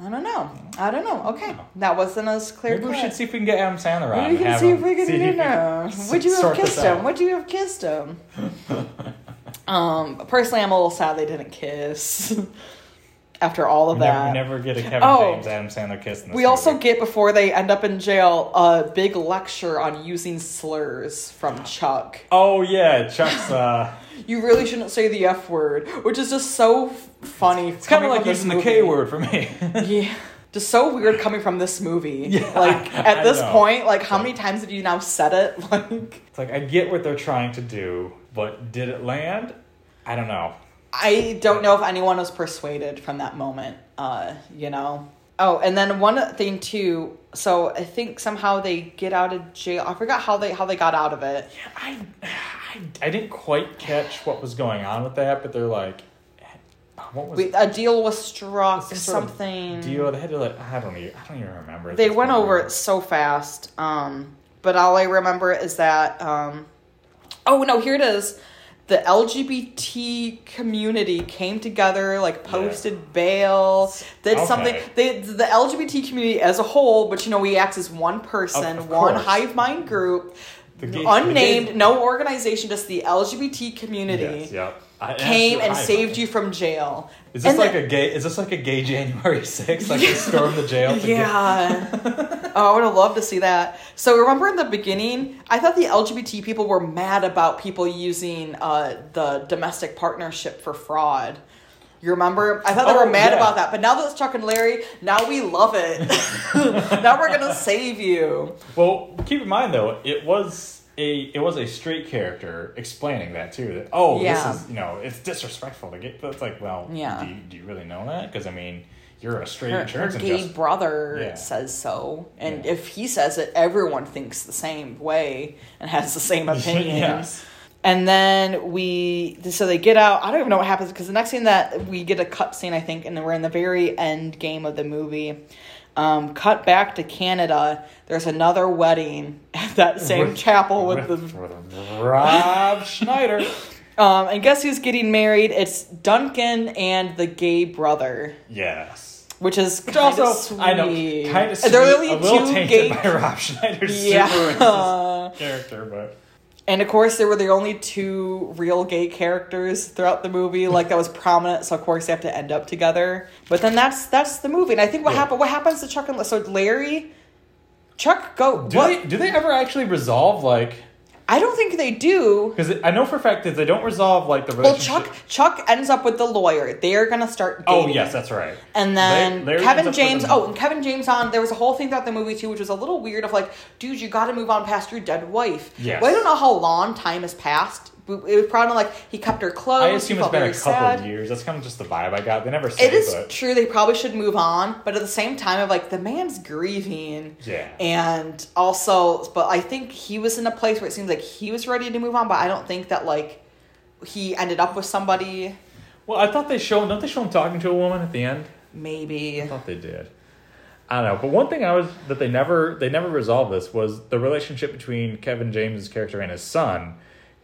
I don't know. I don't know. Okay. That wasn't as clear. Maybe we should see if we can get Adam Sandler on. We can see if we can, see if you he know. s- Would you have kissed him? Would you have kissed him? um, personally, I'm a little sad they didn't kiss after all of We that. never, we never get a Kevin Oh. James Adam Sandler kiss. We also get before they end up in jail a big lecture on using slurs from Chuck. Oh yeah, Chuck's. Uh, You really shouldn't say the F word, which is just so funny. it's kind of like using the K word for me. Yeah. Just so weird coming from this movie. Yeah, like I at this know. point, like how many times have you now said it? Like It's like I get what they're trying to do, but did it land? I don't know. I don't know if anyone was persuaded from that moment. Uh, you know. Oh, and then one thing too. So I think somehow they get out of jail. I forgot how they how they got out of it. I, I, I didn't quite catch what was going on with that, but they're like, what was We, a deal was struck. of Something. deal? They had to like, I don't even, I don't even remember. They went point. over it so fast. Um, but all I remember is that. Um, oh no! Here it is. The LGBT community came together, like posted bail, did Okay. something. They the LGBT community as a whole, but you know we act as one person, Of- of one course. hive mind group, The gay- unnamed, no organization, just the LGBT community Yes, yep. I- came and I- saved you from jail. Is this And like the- a gay? Is this like a gay January 6th? Like they storm the jail? To get- Yeah. oh, I would have loved to see that. So remember in the beginning, I thought the LGBT people were mad about people using uh, the domestic partnership for fraud. You remember? I thought they Oh, were mad yeah. about that. But now that it's Chuck and Larry, now we love it. now we're gonna save you. Well, keep in mind though, it was a it was a straight character explaining that too. That oh, Yeah. this is you know it's disrespectful to get. But it's like, well, Yeah. Do you, do you really know that? Because I mean, you're a straight her, her gay brother Yeah. says so, and Yeah. if he says it, everyone thinks the same way and has the same opinion. Yes. And then we, so they get out. I don't even know what happens because the next scene that we get a cut scene, I think, and then we're in the very end game of the movie. Um, cut back to Canada. There's another wedding at that same With- chapel with, with, the. with Rob Schneider. Um, and guess who's getting married? It's Duncan and the gay brother, Yes. which is Which kind also, of I know, sweet. kind of sweet, They're only a little two tainted gay by Rob Schneider's Yeah. super character, but And of course, there were the only two real gay characters throughout the movie, like that was prominent. So of course, they have to end up together. But then that's that's the movie. And I think what Yeah. happened? What happens to Chuck and so Larry? Chuck go. do what? they do they ever actually resolve like? I don't think they do. Because I know for a fact that they don't resolve like the Well, relationship. Chuck Chuck ends up with the lawyer. They are gonna start. Oh yes, that's right. And then Larry- Larry Kevin James. Oh, and Kevin James on. There was a whole thing throughout the movie too, which was a little weird. Of like, dude, you got to move on past your dead wife. Yes. Well, I don't know how long time has passed. It was probably like he kept her close. I assume it's been a couple sad. of years. That's kind of just the vibe I got. They never say, It is but true. They probably should move on, but at the same time, of like the man's grieving. Yeah. And also, but I think he was in a place where it seems like he was ready to move on, but I don't think that like he ended up with somebody. well, I thought they showed. Don't they show him talking to a woman at the end? Maybe. I thought they did. I don't know, but one thing I was that they never they never resolved this was the relationship between Kevin James's character and his son.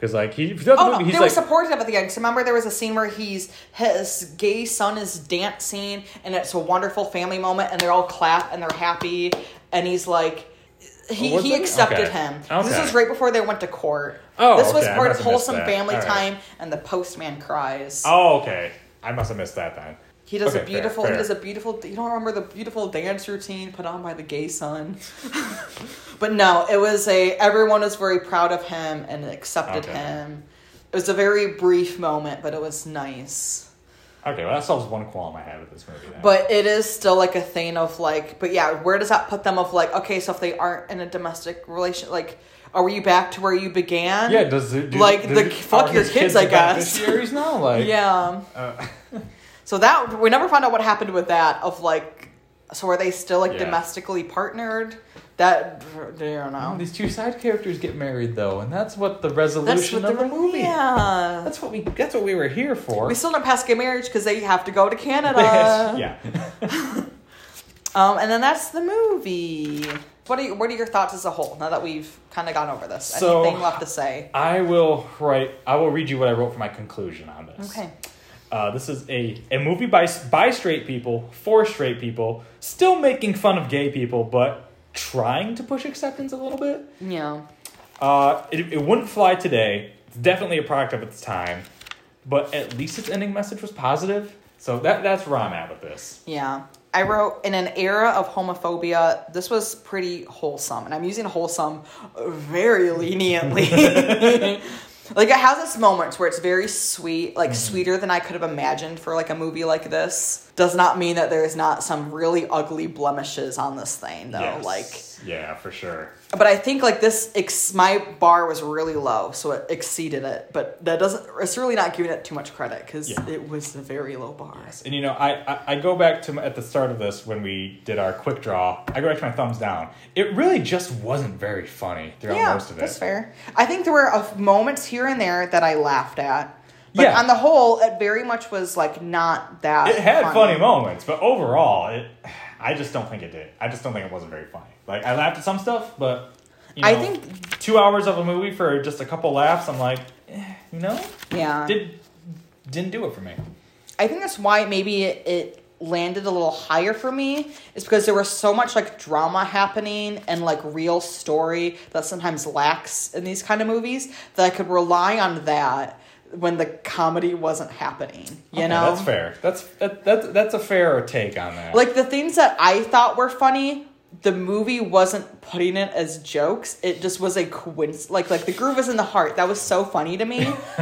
Because like he throughout the Oh no, movie, they he's were supportive at the end. So remember, there was a scene where he's his gay son is dancing, and it's a wonderful family moment, and they're all clap and they're happy, and he's like. He, he accepted Okay. him. This was right before they went to court. Oh, this was okay, part of must have missed wholesome family right. time, and the postman cries. oh okay, I must have missed that then. He does a Okay, fair, beautiful. He does a beautiful. You don't remember the beautiful dance routine put on by the gay son, but no, it was a. Everyone was very proud of him and accepted Okay. him. It was a very brief moment, but it was nice. Okay, well that solves one qualm I had with this movie. Then. But it is still like a thing of like. But yeah, where does that put them? Of like, okay, so if they aren't in a domestic relation, like, are you back to where you began? yeah, does it do, like, do- the- fuck your his kids, I guess. Series now, like Yeah. Uh, So that we never found out what happened with that. Of like, so are they still like Yeah. domestically partnered? That I don't know. these two side characters get married though, and that's what the That's resolution what of the movie. Yeah. That's what we. That's what we were here for. We still don't pass gay marriage because they have to go to Canada. yeah. Um, and then that's the movie. What are you, what are your thoughts as a whole? Now that we've kind of gone over this, So- anything left to say? I will write. I will read you what I wrote for my conclusion on this. Okay. Uh, this is a, a movie by by straight people for straight people, still making fun of gay people, but trying to push acceptance a little bit. Yeah. Uh, it, it wouldn't fly today. It's definitely a product of its time, but at least its ending message was positive. So that that's where I'm at with this. Yeah. I wrote in an era of homophobia, this was pretty wholesome. And I'm using wholesome very leniently. like it has its moments where it's very sweet, like mm-hmm. sweeter than I could have imagined for like a movie like this. Does not mean that there's not some really ugly blemishes on this thing though. Yes. Like yeah, for sure. But I think like this ex- my bar was really low, so it exceeded it. But that doesn't it's really not giving it too much credit cuz Yeah. it was a very low bar. And you know, I, I, I go back to my, at the start of this when we did our quick draw. I go back to my thumbs down. It really just wasn't very funny throughout yeah, most of it. that's fair. I think there were a moments here and there that I laughed at, but Yeah. on the whole, it very much was like not that. It had funny moments, but overall, it I just don't think it did. I just don't think it wasn't very funny. Like I laughed at some stuff, but you know, I think- two hours of a movie for just a couple laughs, I'm like, eh, you know, Yeah, did didn't do it for me. I think that's why maybe it, it landed a little higher for me. Is because there was so much like drama happening and like real story that sometimes lacks in these kind of movies that I could rely on that when the comedy wasn't happening. You Okay, know, that's fair. That's that, that that's a fair take on that. Like the things that I thought were funny, the movie wasn't putting it as jokes. It just was a coincidence. Like like the groove is in the heart. That was so funny to me.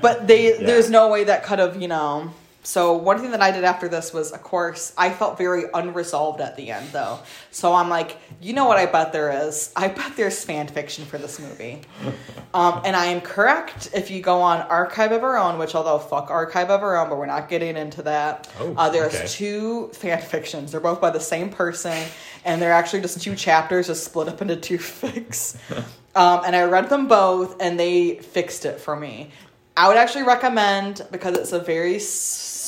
but they there's no way that could have you know so one thing that I did after this was, of course, I felt very unresolved at the end, though. So I'm like, you know what? I bet there is. I bet there's fan fiction for this movie. Um, and I am correct if you go on Archive of Our Own, which although fuck Archive of Our Own, but we're not getting into that. Oh, uh, there's okay. two fan fictions. They're both by the same person, and they're actually just two chapters, just split up into two fics. um, and I read them both, and they fixed it for me. I would actually recommend because it's a very s-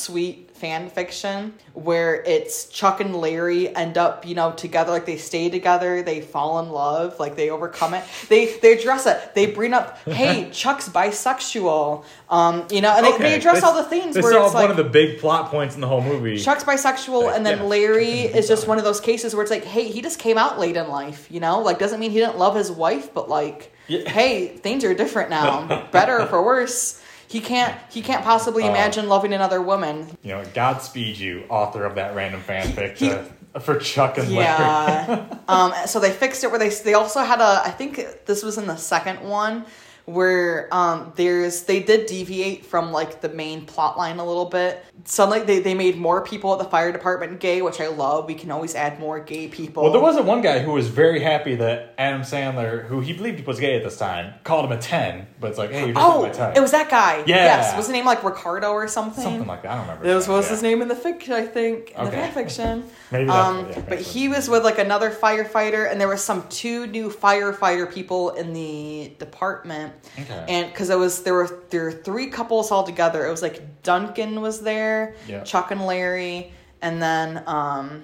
sweet fan fiction where it's Chuck and Larry end up, you know, together like they stay together, they fall in love, like they overcome it. They they address it. They bring up, "Hey, Chuck's bisexual." Um, you know, and they, they address This- all the things This where is all it's like one of the big plot points in the whole movie. Chuck's bisexual, and then Yeah. Larry is just one of those cases where it's like, hey, he just came out late in life, you know? Like, doesn't mean he didn't love his wife, but like, Yeah. hey, things are different now, better or for worse. He can't. He can't possibly Uh, imagine loving another woman. you know, Godspeed you, author of that random fanfic to, for Chuck and Larry. Yeah. um. So they fixed it where they they also had a. I think this was in the second one where um there's they did deviate from like the main plot line a little bit. Suddenly they they made more people at the fire department gay, which I love. We can always add more gay people. Well, there wasn't one guy who was very happy that Adam Sandler, who he believed was gay at this time, called him a 10, but it's like, hey, you're just Oh, my type. it was that guy. Yeah. Yes. Was his name like Ricardo or something? something like that. I don't remember. It was, was name, his name in the fiction, I think. In the fan fiction. Maybe um, yeah, but he was with like another firefighter, and there was some two new firefighter people in the department. Okay. And because it was there were there were three couples all together. It was like Duncan was there, Yeah. Chuck and Larry, and then um,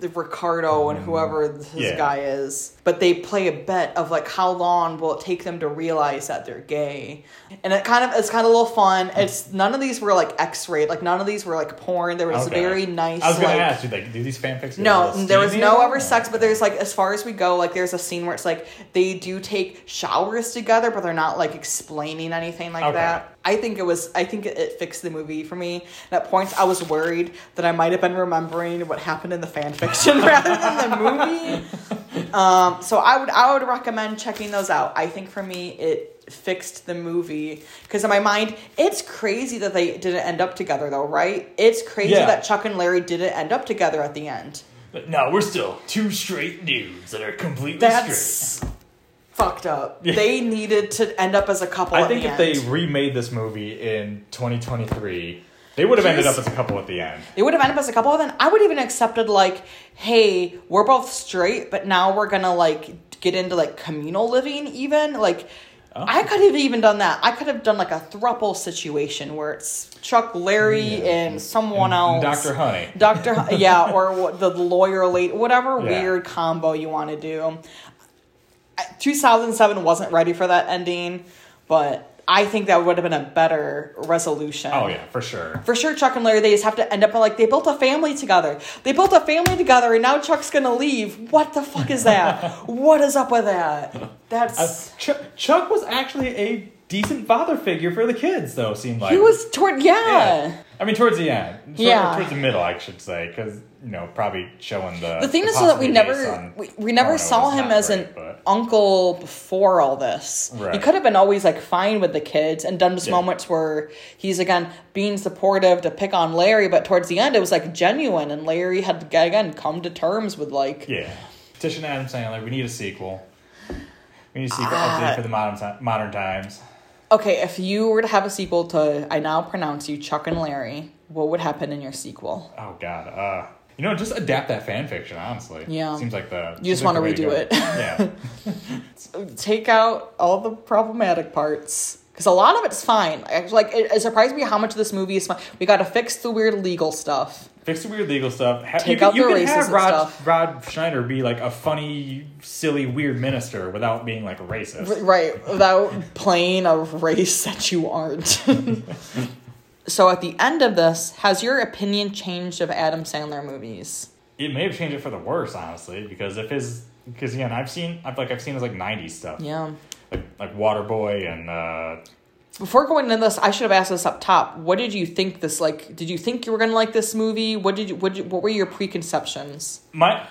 the Ricardo and whoever his Mm, yeah. guy is. But they play a bet of like how long will it take them to realize that they're gay, and it kind of it's kind of a little fun. It's none of these were like X-rated, like none of these were like porn. There was Okay. very nice. I was going like, to ask you, like, do these fanfics? no, there was no ever sex, but there's like as far as we go, like there's a scene where it's like they do take showers together, but they're not like explaining anything like Okay. that. I think it was I think it, it fixed the movie for me. And at points I was worried that I might have been remembering what happened in the fan fiction rather than the movie. Um, Um, so I would I would recommend checking those out. I think for me it fixed the movie because in my mind it's crazy that they didn't end up together though, right? It's crazy Yeah. that Chuck and Larry didn't end up together at the end. But no, we're still two straight dudes that are completely straight. Fucked up. They needed to end up as a couple. I think the if they remade this movie in 2023, they would have ended up as a couple at the end. they would have ended up as a couple, then I would have even accepted like, hey, we're both straight, but now we're gonna like get into like communal living. Even like, Oh. I could have even done that. I could have done like a thruple situation where it's Chuck, Larry, and someone And else. Dr. Honey. Doctor, yeah, or the lawyer late, whatever Yeah. weird combo you want to do. 2007 wasn't ready for that ending, but I think that would have been a better resolution. Oh yeah, for sure. For sure, Chuck and Larry, they just have to end up like they built a family together. They built a family together, and now Chuck's gonna leave. What the fuck is that? what is up with that? That's Uh, Chuck, Chuck was actually a decent father figure for the kids, though. Seemed like he was toward yeah. Yeah. I mean, towards the end. Sort Yeah. Towards the middle, I should say, because you know, probably showing the. The thing the is that we never we, we never saw him as great, an but- uncle before all this. He could have been always like fine with the kids and done just Yeah. moments where he's again being supportive to pick on Larry, but towards the end it was like genuine and Larry had again come to terms with like Yeah. Petition Adam Sandler. We need a sequel. We need a sequel Ah. update for the modern modern times. Okay, if you were to have a sequel to I now pronounce you Chuck and Larry, what would happen in your sequel? Oh God. Uh, you know, just adapt that fan fiction. Honestly. Yeah. Seems like the. You just wanna redo it. yeah. Take out all the problematic parts. Because a lot of it's fine. Like, it, it surprised me how much of this movie is fine. We gotta fix the weird legal stuff. Fix the weird legal stuff. Ha- Take you out can, you the can have Rod, stuff. Rob Schneider be like a funny, silly, weird minister without being like a racist. R- Right, without playing a race that you aren't. so at the end of this, has your opinion changed of Adam Sandler movies? It may have changed it for the worse, honestly, because if his because again, I've seen I've like I've seen his like '90s stuff, Yeah. like like Waterboy and uh, Before going into this, I should have asked this up top. What did you think this like? Did you think you were gonna like this movie? What did you? What, did what were your preconceptions? my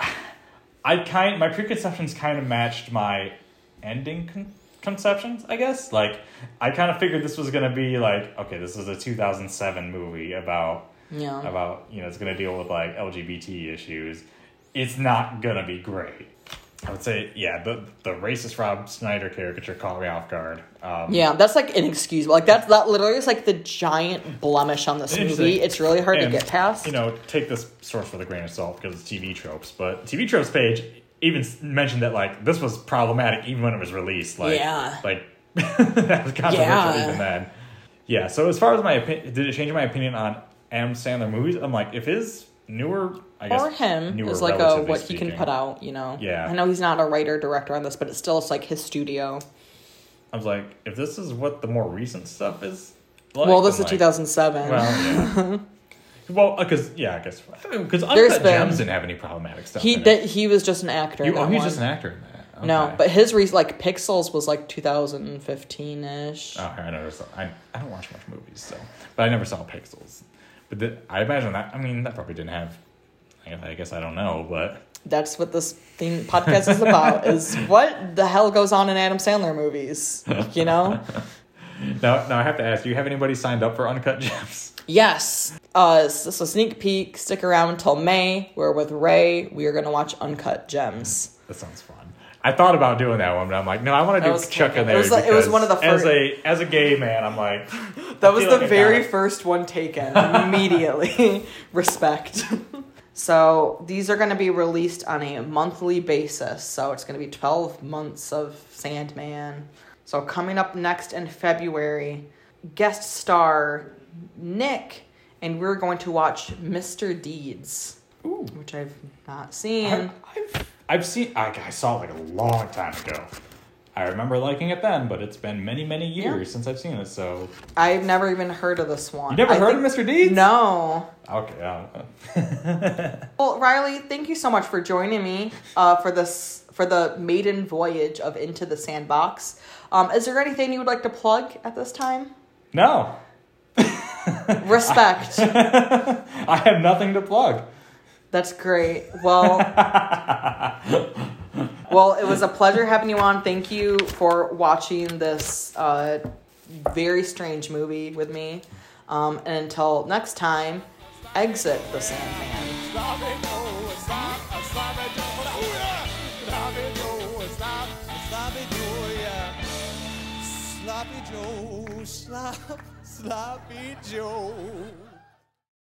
I kind my preconceptions kind of matched my ending con- conceptions, I guess. Like, I kind of figured this was gonna be like, okay, this is a 2007 movie about Yeah. about you know it's gonna deal with like LGBT issues. It's not gonna be great. I would say, yeah, the the racist Rob Schneider caricature caught me off guard. Um, Yeah, that's like inexcusable. Like that's that literally is like the giant blemish on this movie. It's really hard and, to get past. You know, take this source with a grain of salt because it's TV tropes. But TV tropes page even mentioned that like this was problematic even when it was released. Like, Yeah. like that was controversial Yeah. even then. Yeah. So as far as my opinion, did it change my opinion on Adam Sandler movies? I'm like, if his newer, I guess, or him is like a what he can put out. You know. Yeah. I know he's not a writer director on this, but it's still it's like his studio. I was like, if this is what the more recent stuff is. Like, well, this is like, 2007. Well, yeah. well, uh, because yeah, I guess because There's Uncut been- Gems didn't have any problematic stuff. he that he was just an actor. You, oh, he's one. just an actor in that. No, but his re- like Pixels was like 2015 ish. Oh, I never saw. I, I don't watch much movies, so but I never saw Pixels. But the, I imagine that. I mean, that probably didn't have. I guess I, don't know, but That's what this thing podcast is about. is what the hell goes on in Adam Sandler movies? You know. now now I have to ask: Do you have anybody signed up for Uncut Gems? Yes. Uh, so, so sneak peek. Stick around until May. We're with Ray. We are gonna watch Uncut Gems. That sounds fun. I thought about doing that one, but I'm like, no, I want to do Chuck cool. in It there. was like- it was one of the first. as a as a gay man. I'm like, That was the like very first one taken immediately. Respect. So these are going to be released on a monthly basis. So it's going to be 12 months of Sandman. So coming up next in February, guest star Nick, and we're going to watch Mr. Deeds, which I've not seen. I've, I've, I've seen. I, I saw it like a long time ago. I remember liking it then, but it's been many, many years since I've seen it. So I've never even heard of this one. you never I heard think- of Mr. Deeds? No. Okay. Well, Riley, thank you so much for joining me uh, for this for the maiden voyage of Into the Sandbox. Um, is there anything you would like to plug at this time? no, Respect. I have nothing to plug. That's great. Well, well, it was a pleasure having you on. Thank you for watching this uh, very strange movie with me. Um, and until next time, exit the Sandman. Sloppy Joe, slop, sloppy Joe.